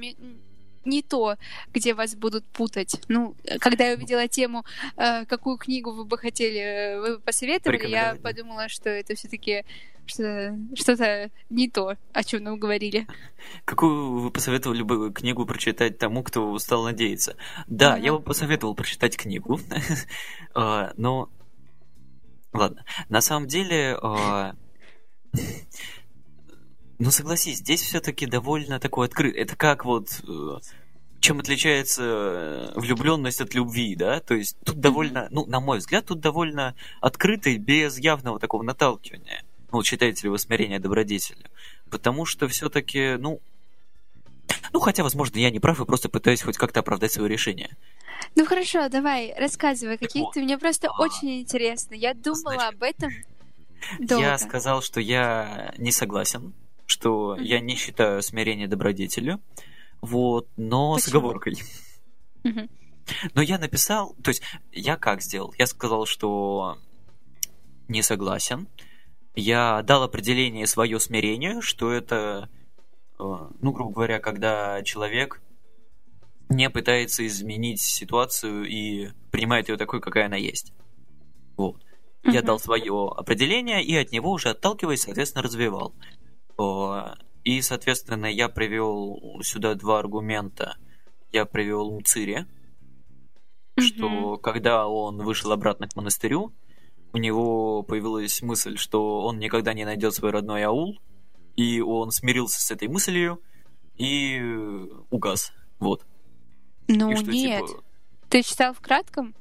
не то, где вас будут путать. Ну, когда я увидела тему, э, какую книгу вы бы хотели, э, вы бы посоветовали, я подумала, что это все-таки что- что-то не то, о чем нам говорили. Какую вы посоветовали бы книгу прочитать тому, кто устал надеяться? Да, Ага. я бы посоветовал прочитать книгу, А, но... Ладно, на самом деле... Ну, согласись, здесь все-таки довольно такой открыт. Это как вот... э, Чем отличается влюбленность от любви, да? То есть тут довольно, ну, на мой взгляд, тут довольно открытый, без явного такого наталкивания. Ну, считаете ли вы смирение добродетелью? Потому что все-таки, ну, ну, хотя, возможно, я не прав и просто пытаюсь хоть как-то оправдать свое решение. Ну хорошо, давай, рассказывай, какие вот, ты. Мне просто а, очень интересно. Я думала значит, об этом долго. Я сказал, что я не согласен, что Мгм. я не считаю смирение добродетелью, вот, но с Почему? оговоркой. Мгм. Но я написал, то есть я как сделал? Я сказал, что не согласен. Я дал определение свое смирению, что это, э, ну, грубо говоря, когда человек не пытается изменить ситуацию и принимает ее такой, какая она есть. Вот. Я дал свое определение и от него уже отталкиваясь, соответственно, развивал. И, соответственно, я привел сюда два аргумента. Я привел Мцири, что когда он вышел обратно к монастырю, у него появилась мысль, что он никогда не найдет свой родной аул, и он смирился с этой мыслью и угас. Вот. Ну и что, нет. типа, Ты читал в кратком?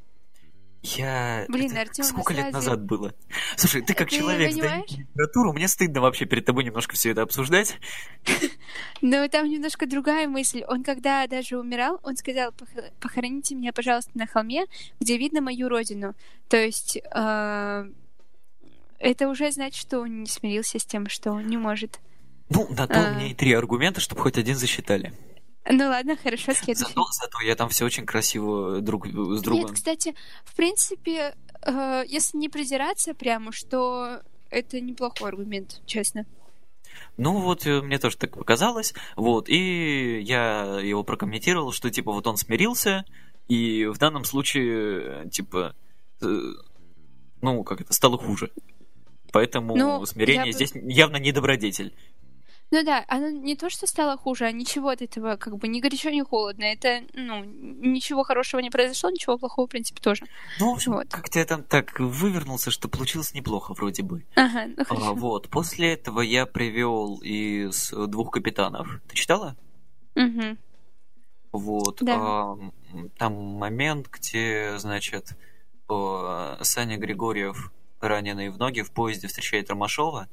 Я... Блин, это Артём, сколько лет сразу- назад было? Слушай, ты как Ты человек, сдающий литературу, мне стыдно вообще перед тобой немножко все это обсуждать. Но там немножко другая мысль. Он когда даже умирал, он сказал, «Пох- похороните меня, пожалуйста, на холме, где видно мою родину. То есть э, это уже значит, что он не смирился с тем, что он не может. Ну, на то А. у меня и три аргумента, чтобы хоть один засчитали. Ну ладно, хорошо, следующий. Зато, зато я там все очень красиво друг с другом. Нет, кстати, в принципе, э, если не придираться прямо, что это неплохой аргумент, честно. Ну вот, э, мне тоже так показалось. Вот, и я его прокомментировал, что типа вот он смирился, И в данном случае, типа, э, ну, как это, стало хуже. Поэтому Ну, смирение бы- здесь явно не добродетель. Ну да, оно не то, что стало хуже, а ничего от этого как бы ни горячо, ни холодно. Это, ну, ничего хорошего не произошло, ничего плохого, в принципе, тоже. Ну, в общем, Вот. как-то я там так вывернулся, что получилось неплохо вроде бы. Ага, ну А, хорошо. вот, после этого я привел из двух капитанов. Ты читала? Мгм. Вот. Да. а, там момент, где, значит, о, Саня Григорьев, раненый в ноги, в поезде встречает Ромашова,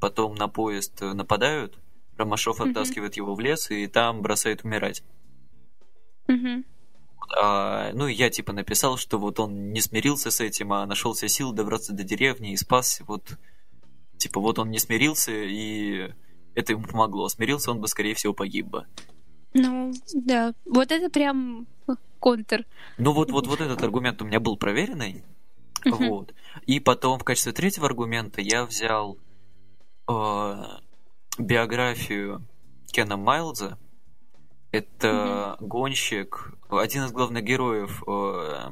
потом на поезд э, нападают, Ромашов Мгм. оттаскивает его в лес и там бросает умирать. Мгм. А, ну, я типа написал, что вот он не смирился с этим, а нашел себе сил добраться до деревни и спасся. Вот, типа, вот он не смирился, и это ему помогло. Смирился, он бы, скорее всего, погиб бы. Ну, да. Вот это прям контр. Ну, вот, вот, вот этот аргумент у меня был проверенный. Мгм. Вот. И потом в качестве третьего аргумента я взял биографию Кена Майлза. Это гонщик, один из главных героев э,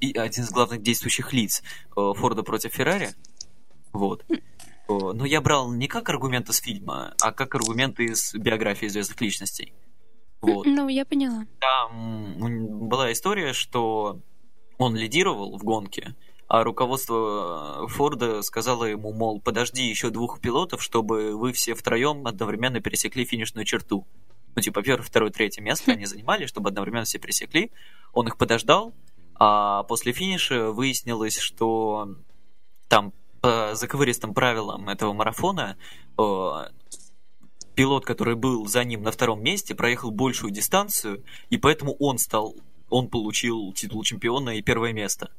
и один из главных действующих лиц э, Форда против Феррари. Вот. Э, Но я брал не как аргументы с фильма, а как аргументы из биографии известных личностей. Вот Ну, я поняла. там была история, что он лидировал в гонке, а руководство э, Форда сказало ему, мол, подожди еще двух пилотов, чтобы вы все втроем одновременно пересекли финишную черту. Ну, типа, первое, второе, третье место они занимали, чтобы одновременно все пересекли. Он их подождал, а после финиша выяснилось, что там по заковыристым правилам этого марафона э, пилот, который был за ним на втором месте, проехал большую дистанцию, и поэтому он стал, он получил титул чемпиона и первое место.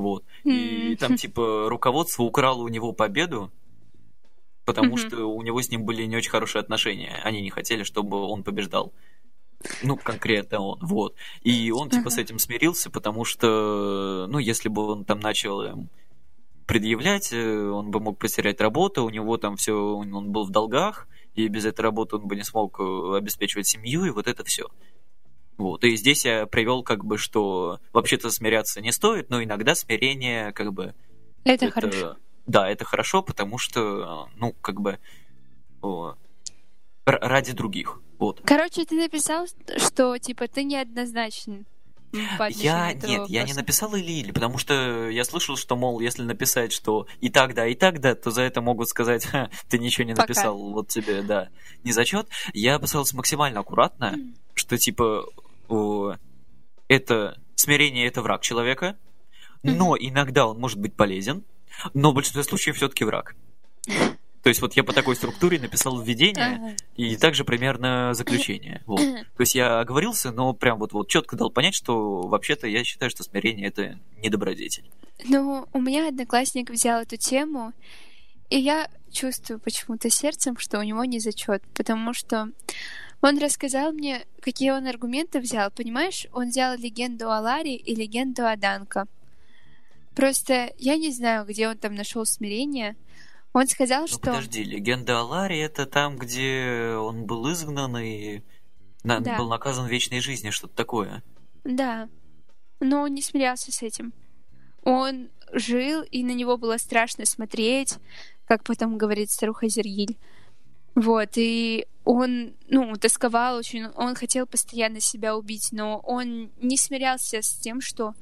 Вот. И там, типа, руководство украло у него победу, потому что у него с ним были не очень хорошие отношения. Они не хотели, чтобы он побеждал. Ну, конкретно он, вот. И он, типа, с этим смирился, потому что, ну, если бы он там начал предъявлять, э, он бы мог потерять работу, у него там все, он был в долгах, и без этой работы он бы не смог э, обеспечивать семью, и вот это все. Вот. И здесь я привел, как бы, что вообще-то смиряться не стоит, но иногда смирение, как бы, Это, хорошо. да, это хорошо, потому что, ну, как бы, о, ради других. Вот. Короче, ты написал, что, типа, ты неоднозначен Я нет, я не вопроса. написал или или, потому что я слышал, что, мол, если написать, что и так да, и так да, то за это могут сказать, «Ха, ты ничего не Пока. написал, вот тебе, да, не зачет. Я постарался максимально аккуратно, что типа это смирение это враг человека, но иногда он может быть полезен, но в большинстве случаев все-таки враг. То есть вот я по такой структуре написал введение, и также примерно заключение. Вот. То есть я оговорился, но прям вот, вот четко дал понять, что вообще-то я считаю, что смирение это не добродетель. Ну, у меня одноклассник взял эту тему, и я чувствую почему-то сердцем, что у него не зачет, потому что он рассказал мне, какие он аргументы взял. Понимаешь, он взял легенду о Ларе и легенду о Данко. Просто я не знаю, где он там нашел смирение. Он сказал, Ну что... подожди, легенда о Ларе это там, где он был изгнан и на- Да. был наказан вечной жизнью, что-то такое. Да. Но он не смирялся с этим. Он жил, и на него было страшно смотреть, как потом говорит старуха Зергиль. Вот, и он, ну, тосковал очень, он хотел постоянно себя убить, но он не смирялся с тем, что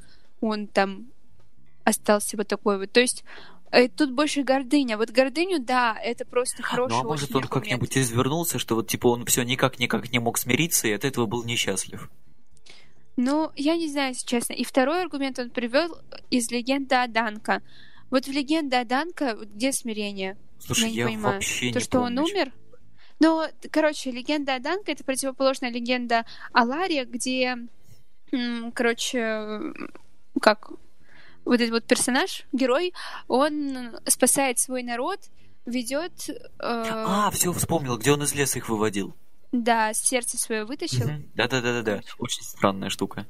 он там остался вот такой вот. То есть э, тут больше гордыня. Вот гордыню, да, это просто хороший ну а может он как-нибудь извернулся, что вот типа он все никак-никак не мог смириться и от этого был несчастлив. Ну, я не знаю, если честно. И второй аргумент он привел из легенды о Данко. Вот в легенде вот где смирение? Слушай, я я, не понимаю. вообще То, не что он помню. умер? Но, короче, легенда о Данко это противоположная легенда о Ларе, где, короче, как вот этот вот персонаж, герой, он спасает свой народ, ведет, э, А, все вспомнил, где он из леса их выводил. да, сердце свое вытащил, Мгм. Да-да-да-да-да. Очень странная штука.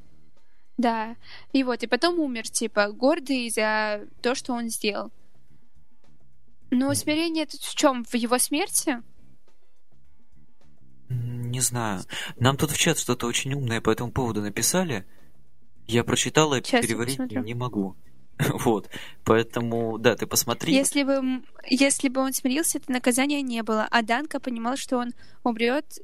Да. И вот, и потом умер, типа, гордый за то, что он сделал. Но смирение тут в чем? В его смерти? Не знаю. Нам тут в чат что-то очень умное по этому поводу написали. Я прочитала и Сейчас переварить не могу. Вот. Поэтому, да, ты посмотри. Если бы, если бы он смирился, то наказания не было. А Данка понимал, что он умрет,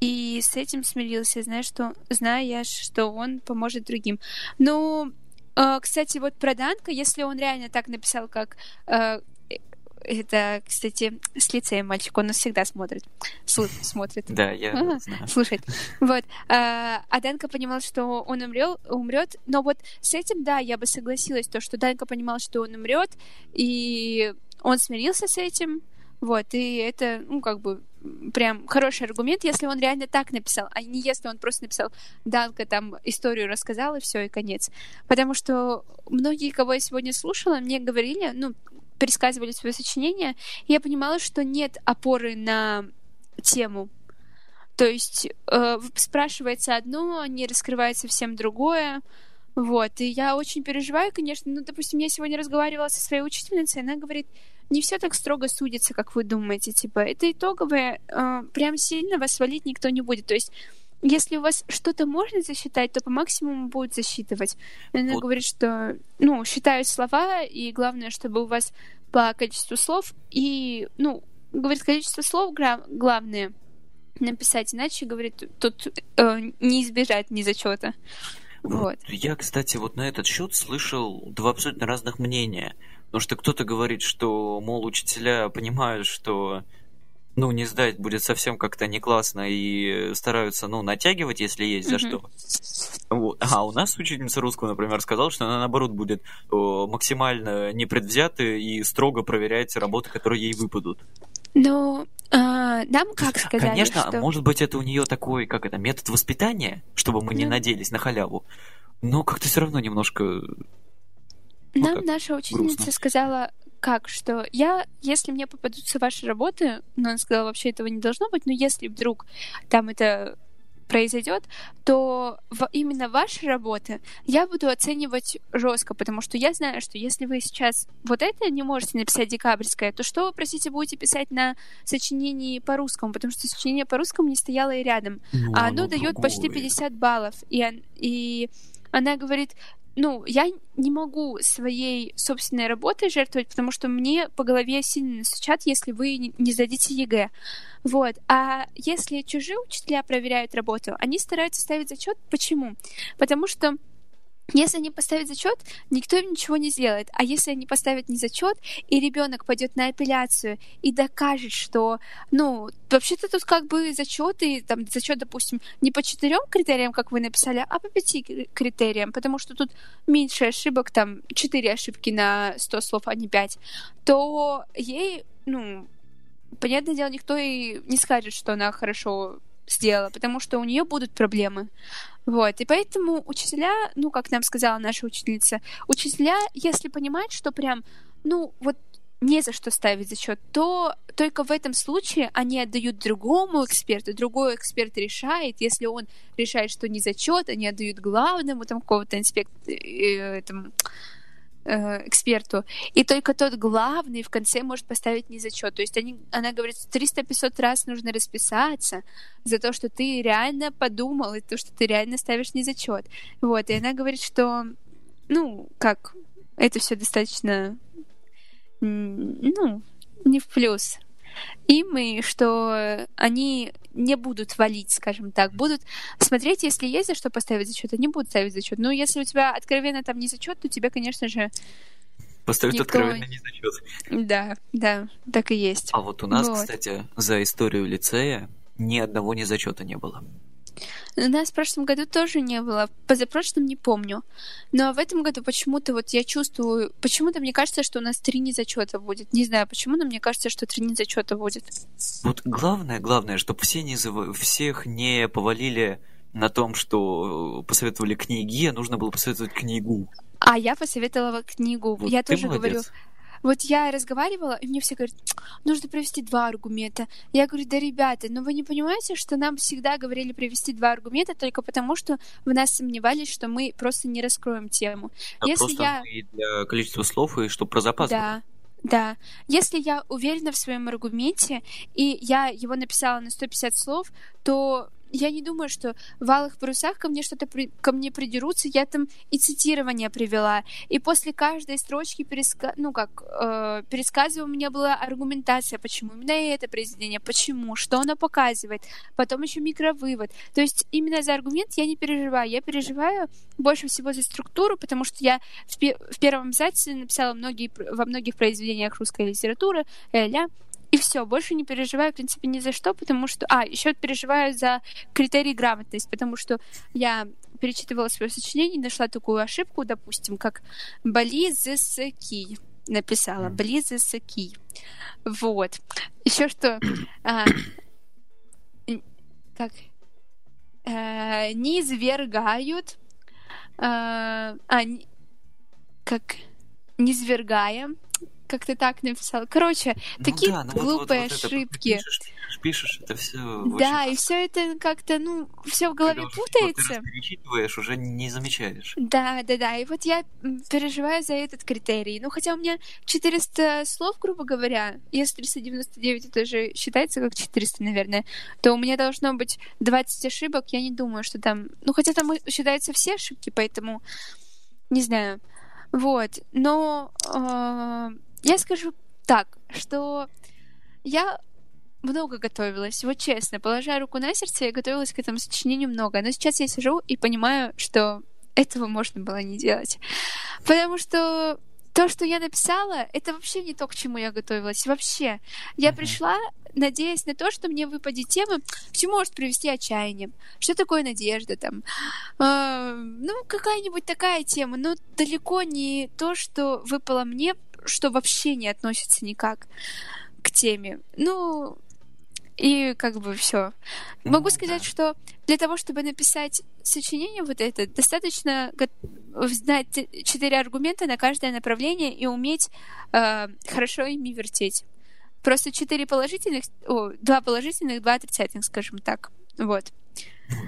и с этим смирился, зная, что, зная, что он поможет другим. Ну, э, кстати, вот про Данка, если он реально так написал, как э, это, кстати, с лицеем мальчик, он нас всегда смотрит. Слу- смотрит. Да, я знаю. Слушай, вот, а а Данка понимал, что он умрет, но вот с этим, да, я бы согласилась, то, что Данка понимал, что он умрет, и он смирился с этим, вот, и это, ну, как бы, прям хороший аргумент, если он реально так написал, а не если он просто написал, Данка там историю рассказал, и все, и конец. Потому что многие, кого я сегодня слушала, мне говорили, ну, пересказывали свое сочинение, и я понимала, что нет опоры на тему. То есть э, спрашивается одно, не раскрывается совсем другое. Вот. И я очень переживаю, конечно. Ну, допустим, я сегодня разговаривала со своей учительницей, она говорит, не все так строго судится, как вы думаете. Типа, это итоговое, э, прям сильно вас свалить никто не будет. То есть если у вас что-то можно засчитать, то по максимуму будут засчитывать. Она Вот. говорит, что, ну, считают слова, и главное, чтобы у вас по количеству слов и, ну, говорит, количество слов главное написать, иначе, говорит, тут э, не избежать ни зачета. Вот. Я, кстати, вот на этот счет слышал два абсолютно разных мнения. Потому что кто-то говорит, что, мол, учителя понимают, что ну, не сдать будет совсем как-то не классно и стараются, ну, натягивать, если есть за Мгм. что. Вот. А у нас учительница русского, например, сказала, что она, наоборот, будет о, максимально непредвзята и строго проверять работы, которые ей выпадут. Но а, нам как сказали, Конечно, что... может быть, это у нее такой, как это, метод воспитания, чтобы мы не Ну. надеялись на халяву. Но как-то все равно немножко ну Нам так, наша учительница грустно. сказала, как, что я, если мне попадутся ваши работы, ну, она сказала, вообще этого не должно быть, но если вдруг там это произойдет, то в- именно ваши работы я буду оценивать жестко, потому что я знаю, что если вы сейчас вот это не можете написать декабрьское, то что вы, простите, будете писать на сочинении по русскому, потому что сочинение по русскому не стояло и рядом Ну, а оно дает почти другое. 50 баллов. И, он- и она говорит, ну, я не могу своей собственной работой жертвовать, потому что мне по голове сильно настучат, если вы не сдадите ЕГЭ. Вот. А если чужие учителя проверяют работу, они стараются ставить зачет. Почему? Потому что если они поставят зачет, никто им ничего не сделает. А если они поставят не зачет, и ребенок пойдет на апелляцию и докажет, что, ну, вообще-то тут как бы зачеты, там зачет, допустим, не по четырем критериям, как вы написали, а по пяти кри- критериям, потому что тут меньше ошибок, там четыре ошибки на 100 слов, а не пять, то ей, ну, понятное дело, никто и не скажет, что она хорошо сделала, потому что у нее будут проблемы. Вот, и поэтому учителя, ну, как нам сказала наша учительница, учителя, если понимают, что прям, ну, вот не за что ставить зачет, то только в этом случае они отдают другому эксперту, другой эксперт решает, если он решает, что не зачет, они отдают главному там какого-то инспект... э, э, эксперту, и только тот главный в конце может поставить незачет. То есть они, она говорит, 300-500 раз нужно расписаться за то, что ты реально подумал, и то, что ты реально ставишь незачет. Вот, и она говорит, что, ну, как, это все достаточно, ну, не в плюс и что они не будут валить, скажем так, будут смотреть, если есть за что поставить зачет, они будут ставить зачет. Но если у тебя откровенно там не зачет, то тебе, конечно же, Поставить никто- откровенно не зачет. да, да, так и есть. А вот у нас, Вот. кстати, за историю лицея ни одного ни зачета не было. У нас в прошлом году тоже не было, позапрошлом не помню. Но в этом году почему-то вот я чувствую, почему-то мне кажется, что у нас три незачета будет. Не знаю, почему, но мне кажется, что три незачета будет. Вот главное, главное, чтобы все не зав- всех не повалили на том, что э, посоветовали книги, а нужно было посоветовать книгу. А я посоветовала книгу. Вот я тоже молодец. говорю. Вот я разговаривала, и мне все говорят, нужно привести два аргумента. Я говорю, да, ребята, ну вы не понимаете, что нам всегда говорили привести два аргумента только потому, что в нас сомневались, что мы просто не раскроем тему. А Если просто я- и для количества слов, и чтобы про запас Да. Да. Если я уверена в своем аргументе, и я его написала на 150 слов, то я не думаю, что в «Алых парусах» ко мне что-то при... ко мне придерутся. Я там и цитирование привела. И после каждой строчки переска... ну, как, э, пересказываю, у меня была аргументация, почему именно это произведение, почему, что оно показывает. Потом еще микровывод. То есть именно за аргумент я не переживаю. Я переживаю больше всего за структуру, потому что я в, пе... в первом абзаце написала многие... во многих произведениях русской литературы, ля-ля, и все, больше не переживаю, в принципе, ни за что, потому что... А, еще переживаю за критерий грамотности, потому что я перечитывала свое сочинение и нашла такую ошибку, допустим, как «близески» написала. «Близески». Вот. Еще что... А, как... А, не извергают... А, а, как... Не извергаем как-то так написал. Короче, ну, такие да, ну, глупые вот, вот, вот ошибки. Это, пишешь, пишешь, это все. Да, и все это как-то, ну, все в голове Когда путается. Ты перечитываешь, уже не замечаешь. Да, да, да. И вот я переживаю за этот критерий. Ну, хотя у меня 400 слов, грубо говоря, если 399 это же считается как 400, наверное, то у меня должно быть 20 ошибок. Я не думаю, что там... Ну, хотя там считаются все ошибки, поэтому не знаю. Вот. Но э, я скажу так, что я много готовилась, вот честно, положа руку на сердце, я готовилась к этому сочинению много, но сейчас я сижу и понимаю, что этого можно было не делать. Потому что то, что я написала, это вообще не то, к чему я готовилась. Вообще. Я пришла, надеясь на то, что мне выпадет тема, к чему может привести отчаяние. Что такое надежда там? Э, ну, какая-нибудь такая тема, но далеко не то, что выпало мне, что вообще не относится никак к теме. Ну, и как бы все. Могу ну сказать, что для того, чтобы написать сочинение вот это, достаточно знать четыре аргумента на каждое направление и уметь э, хорошо ими вертеть. Просто четыре положительных, о, два положительных, два отрицательных, скажем так. Вот.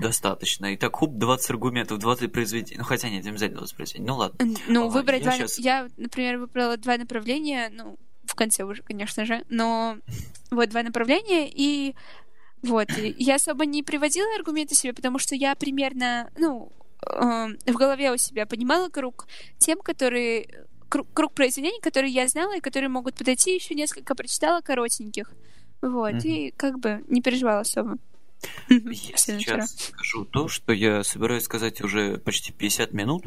Достаточно. И так хуп 20 аргументов, 20 произведений. Ну, хотя нет, обязательно 20 произведений. Ну, ладно. Ну, а, выбрать я два... Сейчас... Я, например, выбрала два направления, ну, в конце уже, конечно же, но вот два направления, и вот, я особо не приводила аргументы себе, потому что я примерно, ну, э, в голове у себя понимала круг тем, которые круг, круг произведений, которые я знала и которые могут подойти, еще несколько прочитала коротеньких. Вот, mm-hmm. и как бы не переживала особо. Я сейчас скажу то, что я собираюсь сказать уже почти 50 минут,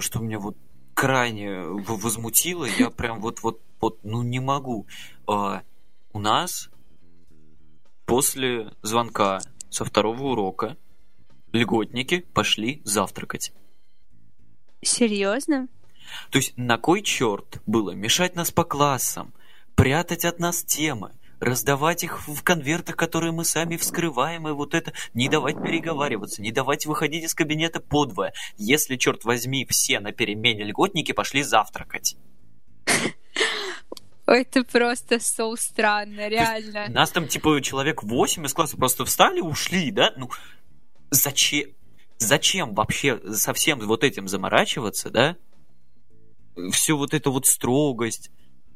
что меня вот крайне возмутило. Я прям вот-вот, вот, ну не могу. А, у нас после звонка со второго урока льготники пошли завтракать. Серьезно? То есть на кой черт было мешать нас по классам, прятать от нас темы, раздавать их в конвертах, которые мы сами вскрываем, и вот это, не давать переговариваться, не давать выходить из кабинета подвое. Если, черт возьми, все на перемене льготники пошли завтракать. Это просто so странно, реально. нас там, типа, человек 8 из класса просто встали, ушли, да? Ну, зачем? Зачем вообще совсем вот этим заморачиваться, да? Всю вот эту вот строгость,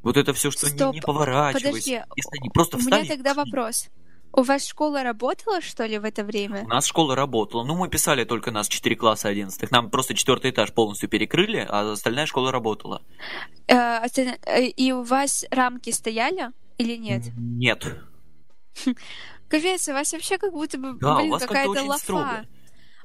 вот это все, что Стоп, не, не поворачивайся. Подожди, если они просто встали, у меня тогда вопрос. У вас школа работала, что ли, в это время? У нас школа работала. Ну, мы писали только нас 4 класса 11. Нам просто четвертый этаж полностью перекрыли, а остальная школа работала. Э, э, и у вас рамки стояли или нет? Нет. Капец, у вас вообще как будто бы, да, блин, какая-то лафа. Строго.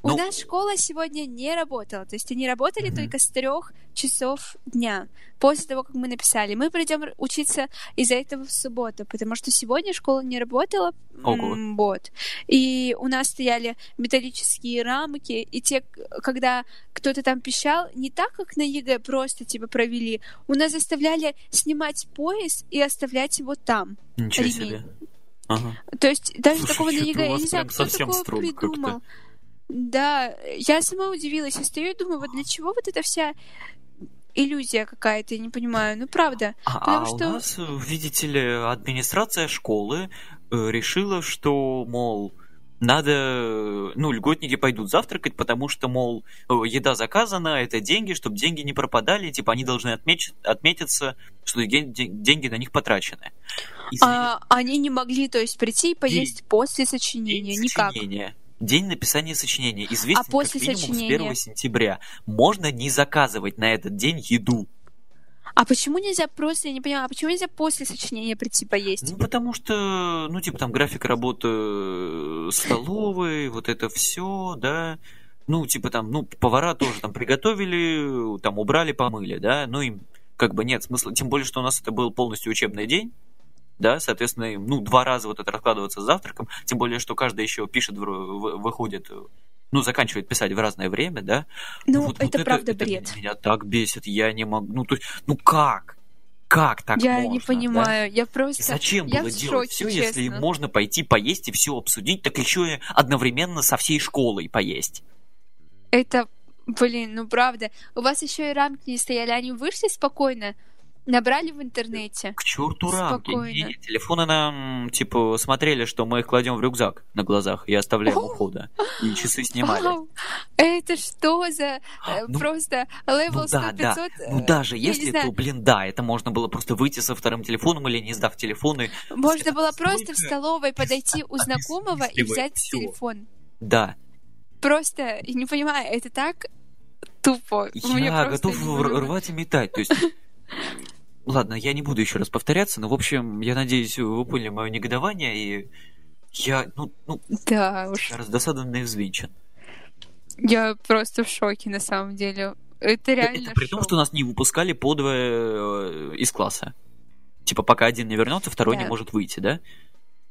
Ну... У нас школа сегодня не работала. То есть они работали mm-hmm. только с трех часов дня после того, как мы написали. Мы придем учиться из-за этого в субботу, потому что сегодня школа не работала. Ого. Вот. И у нас стояли металлические рамки, и те, когда кто-то там пищал, не так, как на ЕГЭ просто типа провели, у нас заставляли снимать пояс и оставлять его там. Ничего ремень. себе. Ага. То есть даже Слушай, такого на ЕГЭ, я не знаю, кто такого придумал. Как-то. Да, я сама удивилась. Я стою и думаю, вот для чего вот эта вся иллюзия какая-то, я не понимаю. Ну, правда. А, а что... у нас, видите ли, администрация школы э, решила, что, мол, надо, ну, льготники пойдут завтракать, потому что, мол, еда заказана, это деньги, чтобы деньги не пропадали, типа они должны отмеч... отметиться, что деньги на них потрачены. И... А, они не могли, то есть, прийти и поесть День... после сочинения, День никак? Сочинения. День написания сочинения известен а после как минимум сочинения... с 1 сентября. Можно не заказывать на этот день еду. А почему нельзя просто, я не понимаю, а почему нельзя после сочинения прийти поесть? Ну, потому что, ну, типа, там график работы э, столовой, вот это все, да. Ну, типа там, ну, повара тоже там приготовили, там убрали, помыли, да. Ну, им как бы нет смысла. Тем более, что у нас это был полностью учебный день да, соответственно, ну, два раза вот это раскладываться с завтраком, тем более, что каждый еще пишет, выходит, ну, заканчивает писать в разное время, да. Ну, вот, это вот правда это, бред. Это меня так бесит, я не могу, ну, то есть, ну как? Как так я можно? Я не понимаю, да? я просто... И зачем я было делать все, если можно пойти поесть и все обсудить, так еще и одновременно со всей школой поесть? Это, блин, ну правда. У вас еще и рамки не стояли, они вышли спокойно, Набрали в интернете. К черту рамки. Не, не, телефоны нам, типа, смотрели, что мы их кладем в рюкзак на глазах и оставляем у входа. И часы снимали. Вау. Это что за э, ну, просто level ну, 100 да, 500? Да. Ну даже если, то, блин, да, это можно было просто выйти со вторым телефоном или не сдав телефоны. Можно было просто в столовой подойти у знакомого и взять телефон. Да. Просто, я не понимаю, это так тупо. Я готов рвать и метать. То есть Ладно, я не буду еще раз повторяться, но, в общем, я надеюсь, вы поняли мое негодование, и я, ну, ну, да уж. раздосадан и взвинчен. Я просто в шоке, на самом деле. Это реально Это при том, что нас не выпускали подвое э, из класса. Типа, пока один не вернется, второй да. не может выйти, да?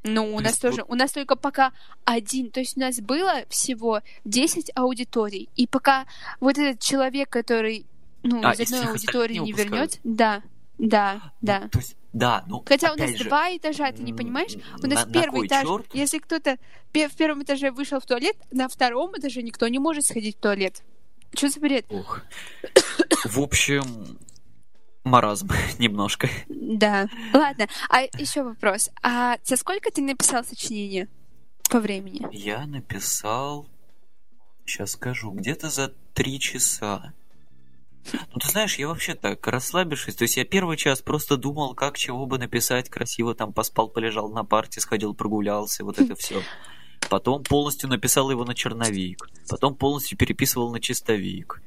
Ну, у нас тоже, у нас только пока один, то есть у нас было всего 10 аудиторий, и пока вот этот человек, который, ну, а, из одной аудитории не, не вернется, да, да, да. То есть, да, ну, Хотя у нас же, два этажа, ты не понимаешь? У нас на, первый на этаж. Черт? Если кто-то в первом этаже вышел в туалет, на втором этаже никто не может сходить в туалет. Что за бред? Ох. В общем, маразм немножко. Да. Ладно, а еще вопрос. А за сколько ты написал сочинение по времени? Я написал, сейчас скажу, где-то за три часа. Ну, ты знаешь, я вообще так, расслабившись, то есть я первый час просто думал, как чего бы написать красиво, там поспал, полежал на парте, сходил, прогулялся, вот это все. Потом полностью написал его на черновик, потом полностью переписывал на чистовик.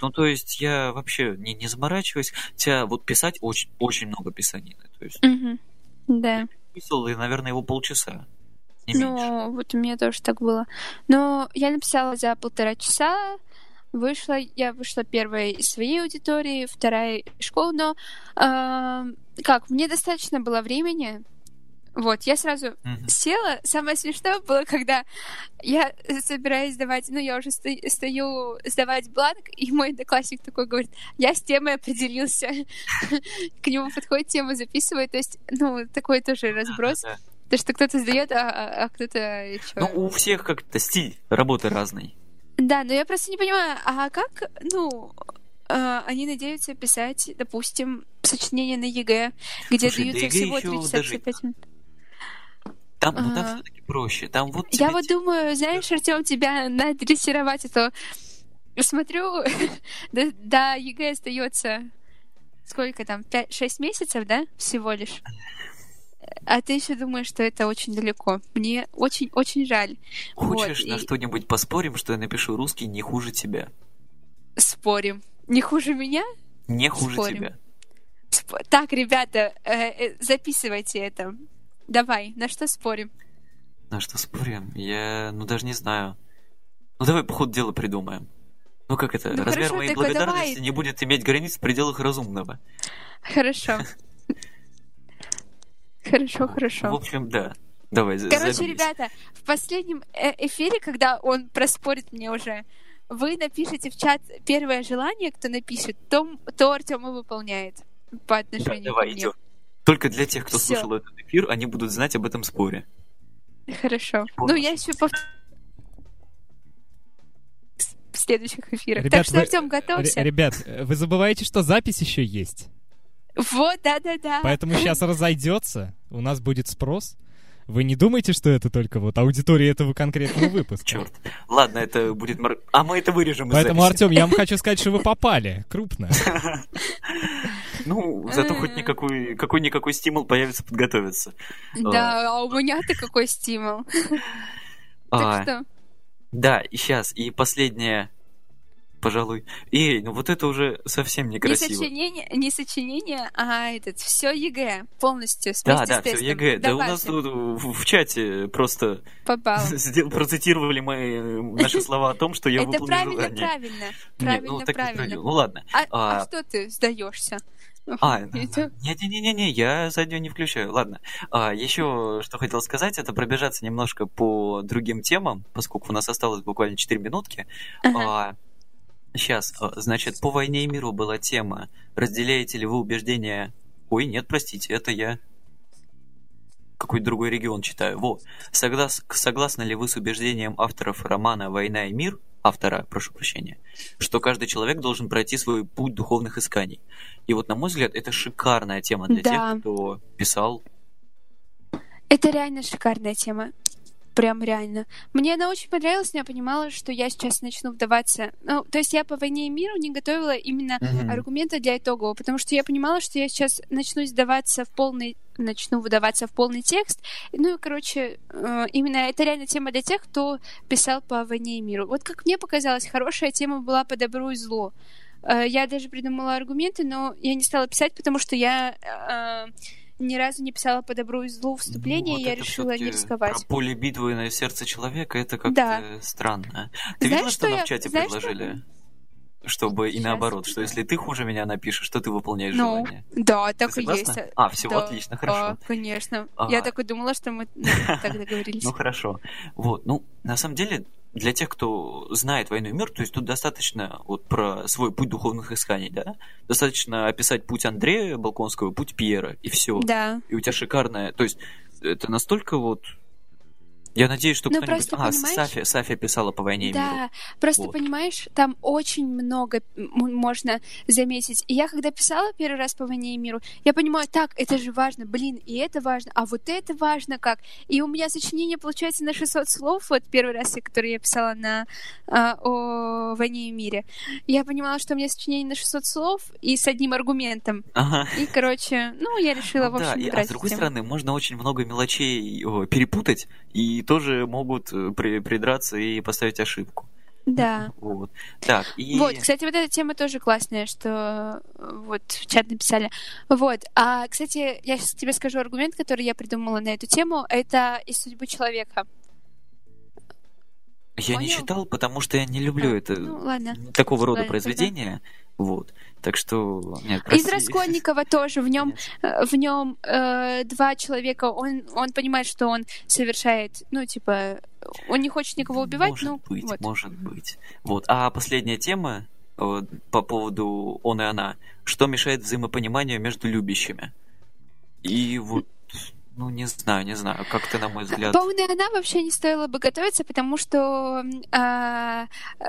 Ну, то есть я вообще не, не заморачиваюсь, хотя вот писать очень, очень много писанины. То есть угу. Да. Писал, и, наверное, его полчаса. Не ну, меньше. вот у меня тоже так было. Но я написала за полтора часа, вышла, я вышла первая из своей аудитории, вторая из школы, но э, как, мне достаточно было времени, вот, я сразу mm-hmm. села. Самое смешное было, когда я собираюсь сдавать, ну, я уже сто, стою сдавать бланк, и мой одноклассник такой говорит, я с темой определился. К нему подходит тема, записывает, то есть, ну, такой тоже разброс. То, что кто-то сдает, а, а, а кто-то... Ну, у всех как-то стиль работы разный. Да, но я просто не понимаю, а как, ну, э, они надеются писать, допустим, сочинение на ЕГЭ, где Слушай, даются всего 365 минут. Там, ну, там а... все-таки проще. Там вот Я вот думаю, знаешь, Артем, тебя надрессировать, а то смотрю, до, до ЕГЭ остается сколько там, 5-6 месяцев, да, всего лишь? А ты еще думаешь, что это очень далеко. Мне очень-очень жаль. Хочешь вот, на и... что-нибудь поспорим, что я напишу русский не хуже тебя? Спорим. Не хуже меня? Не хуже Спорим. тебя. Сп... Так, ребята, э, э, записывайте это. Давай, на что спорим? На что спорим? Я, ну, даже не знаю. Ну, давай по ходу дела придумаем. Ну, как это? Ну, Размер хорошо, моей благодарности давай. не будет иметь границ в пределах разумного. Хорошо. Хорошо, хорошо. В общем, да. Давай, Короче, забей. ребята, в последнем э, эфире, когда он проспорит мне уже, вы напишите в чат первое желание, кто напишет, то, то Артем и выполняет по отношению да, давай, ко мне. Идем. Только для тех, кто Всё. слушал этот эфир, они будут знать об этом споре. Хорошо. Ну, я еще повторю в следующих эфирах. Ребят, так что, вы, Артем, готовься. Ребят, вы забываете, что запись еще есть. Вот, да-да-да. Поэтому сейчас разойдется, у нас будет спрос. Вы не думаете, что это только вот аудитория этого конкретного выпуска? Черт. Ладно, это будет... мар- А мы это вырежем из Поэтому. Артем, я вам хочу сказать, что вы попали. Крупно. Ну, зато хоть никакой, какой-никакой стимул появится подготовиться. Да, а у меня-то какой стимул. А, Так что, Да, и сейчас, и последнее, пожалуй. Эй, ну вот это уже совсем не некрасиво. сочинение, не сочинение, а этот, все ЕГЭ полностью Да, да, все. ЕГЭ. Да у нас тут в, чате просто процитировали мы э, наши слова о том, что я выполнил правильно, задание. правильно. Не, Правильно, ну, так и правильно. правильно. Ну ладно. А, А- а что ты сдаешься? А, не-не-не-не, я заднюю не включаю. Ладно. А, еще что хотел сказать, это пробежаться немножко по другим темам, поскольку у нас осталось буквально 4 минутки. Ага. Сейчас, значит, по войне и миру была тема. Разделяете ли вы убеждения? Ой, нет, простите, это я какой-то другой регион читаю. Во. Соглас... Согласны ли вы с убеждением авторов романа «Война и мир», автора, прошу прощения, что каждый человек должен пройти свой путь духовных исканий? И вот, на мой взгляд, это шикарная тема для Да. тех, кто писал. Это реально шикарная тема. Прям реально. Мне она очень понравилась, но я понимала, что я сейчас начну вдаваться. Ну, то есть я по войне и миру не готовила именно аргументы для итогового, потому что я понимала, что я сейчас начну сдаваться в полный начну выдаваться в полный текст. Ну и, короче, э, именно это реально тема для тех, кто писал по войне и миру. Вот как мне показалось, хорошая тема была по добру и злу. Э, Я даже придумала аргументы, но я не стала писать, потому что я э, ни разу не писала по добру и злу вступление, Ну, и вот я решила не рисковать. Про поле битвы на сердце человека это как-то Да. странно. Ты Знаешь, видела, что что нам я- в чате знаешь, что- предложили? Чтобы и наоборот, что если ты хуже меня напишешь, то ты выполняешь Ну, желание. да, так и есть. А, все, Да. отлично, хорошо. конечно. А. Я так и думала, что мы так договорились. Ну хорошо. Вот, ну, на самом деле, для тех, кто знает войну и мир, то есть тут достаточно вот про свой путь духовных исканий, да? Достаточно описать путь Андрея Балконского, путь Пьера, и все. Да. И у тебя шикарная. То есть, это настолько вот. Я надеюсь, что Ну, кто-нибудь. просто А, понимаешь- Сафия, Сафия писала по войне и миру. Да, просто Вот. понимаешь, там очень много можно заметить. И я когда писала первый раз по войне и миру, я понимаю, так, это же важно, блин, и это важно, а вот это важно как. И у меня сочинение получается на 600 слов, вот первый раз, который я писала на а, о войне и мире. Я понимала, что у меня сочинение на 600 слов и с одним аргументом. Ага. И, короче, ну, я решила, в Ну да, общем, и- а с другой стороны, можно очень много мелочей перепутать, и тоже могут э, при- придраться и поставить ошибку. Да. Вот. Так, и... Вот, кстати, вот эта тема тоже классная, что э, вот в чат написали. Вот. А, кстати, я сейчас тебе скажу аргумент, который я придумала на эту тему. Это из судьбы человека. Я не читал, потому что я не люблю А, это Ну, ладно. такого рода ладно, произведения. Вот. Так что... Нет, Из. Раскольникова тоже в нем Конечно. в нем э, два человека. Он он понимает, что он совершает, ну типа, он не хочет никого убивать, Может ну быть, вот. может быть. Вот. А последняя тема э, по поводу он и она. Что мешает взаимопониманию между любящими? И вот, ну, не знаю, не знаю, как-то, на мой взгляд... По и она вообще не стоило бы готовиться, потому что а, э,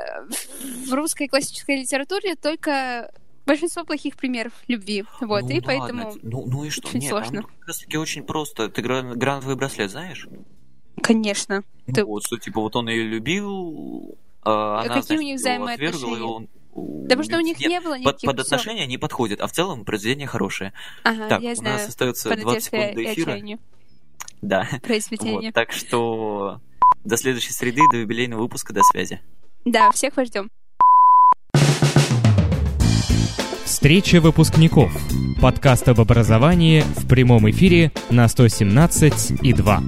в русской классической литературе только большинство плохих примеров любви. Вот, ну, и ладно, поэтому, Ну, ну и что? очень Нет, сложно. там как раз-таки очень просто. Ты гран- грановый браслет знаешь? конечно. Ну, Ты- Вот, что, типа, вот он ее любил, а она, какие у значит, них его отвергла, и взаимоотношения? он... Да потому что у них Нет, не было под, никаких... под всё. отношения не подходит, а в целом произведение хорошее. Ага, так, я у знаю. нас остается По 20 надежде секунд до и эфира. отчаянию. Да. Произведение. Вот, так что до следующей среды, до юбилейного выпуска, до связи. Да, всех вас ждем. Встреча выпускников. Подкаст об образовании в прямом эфире на 117 и 2.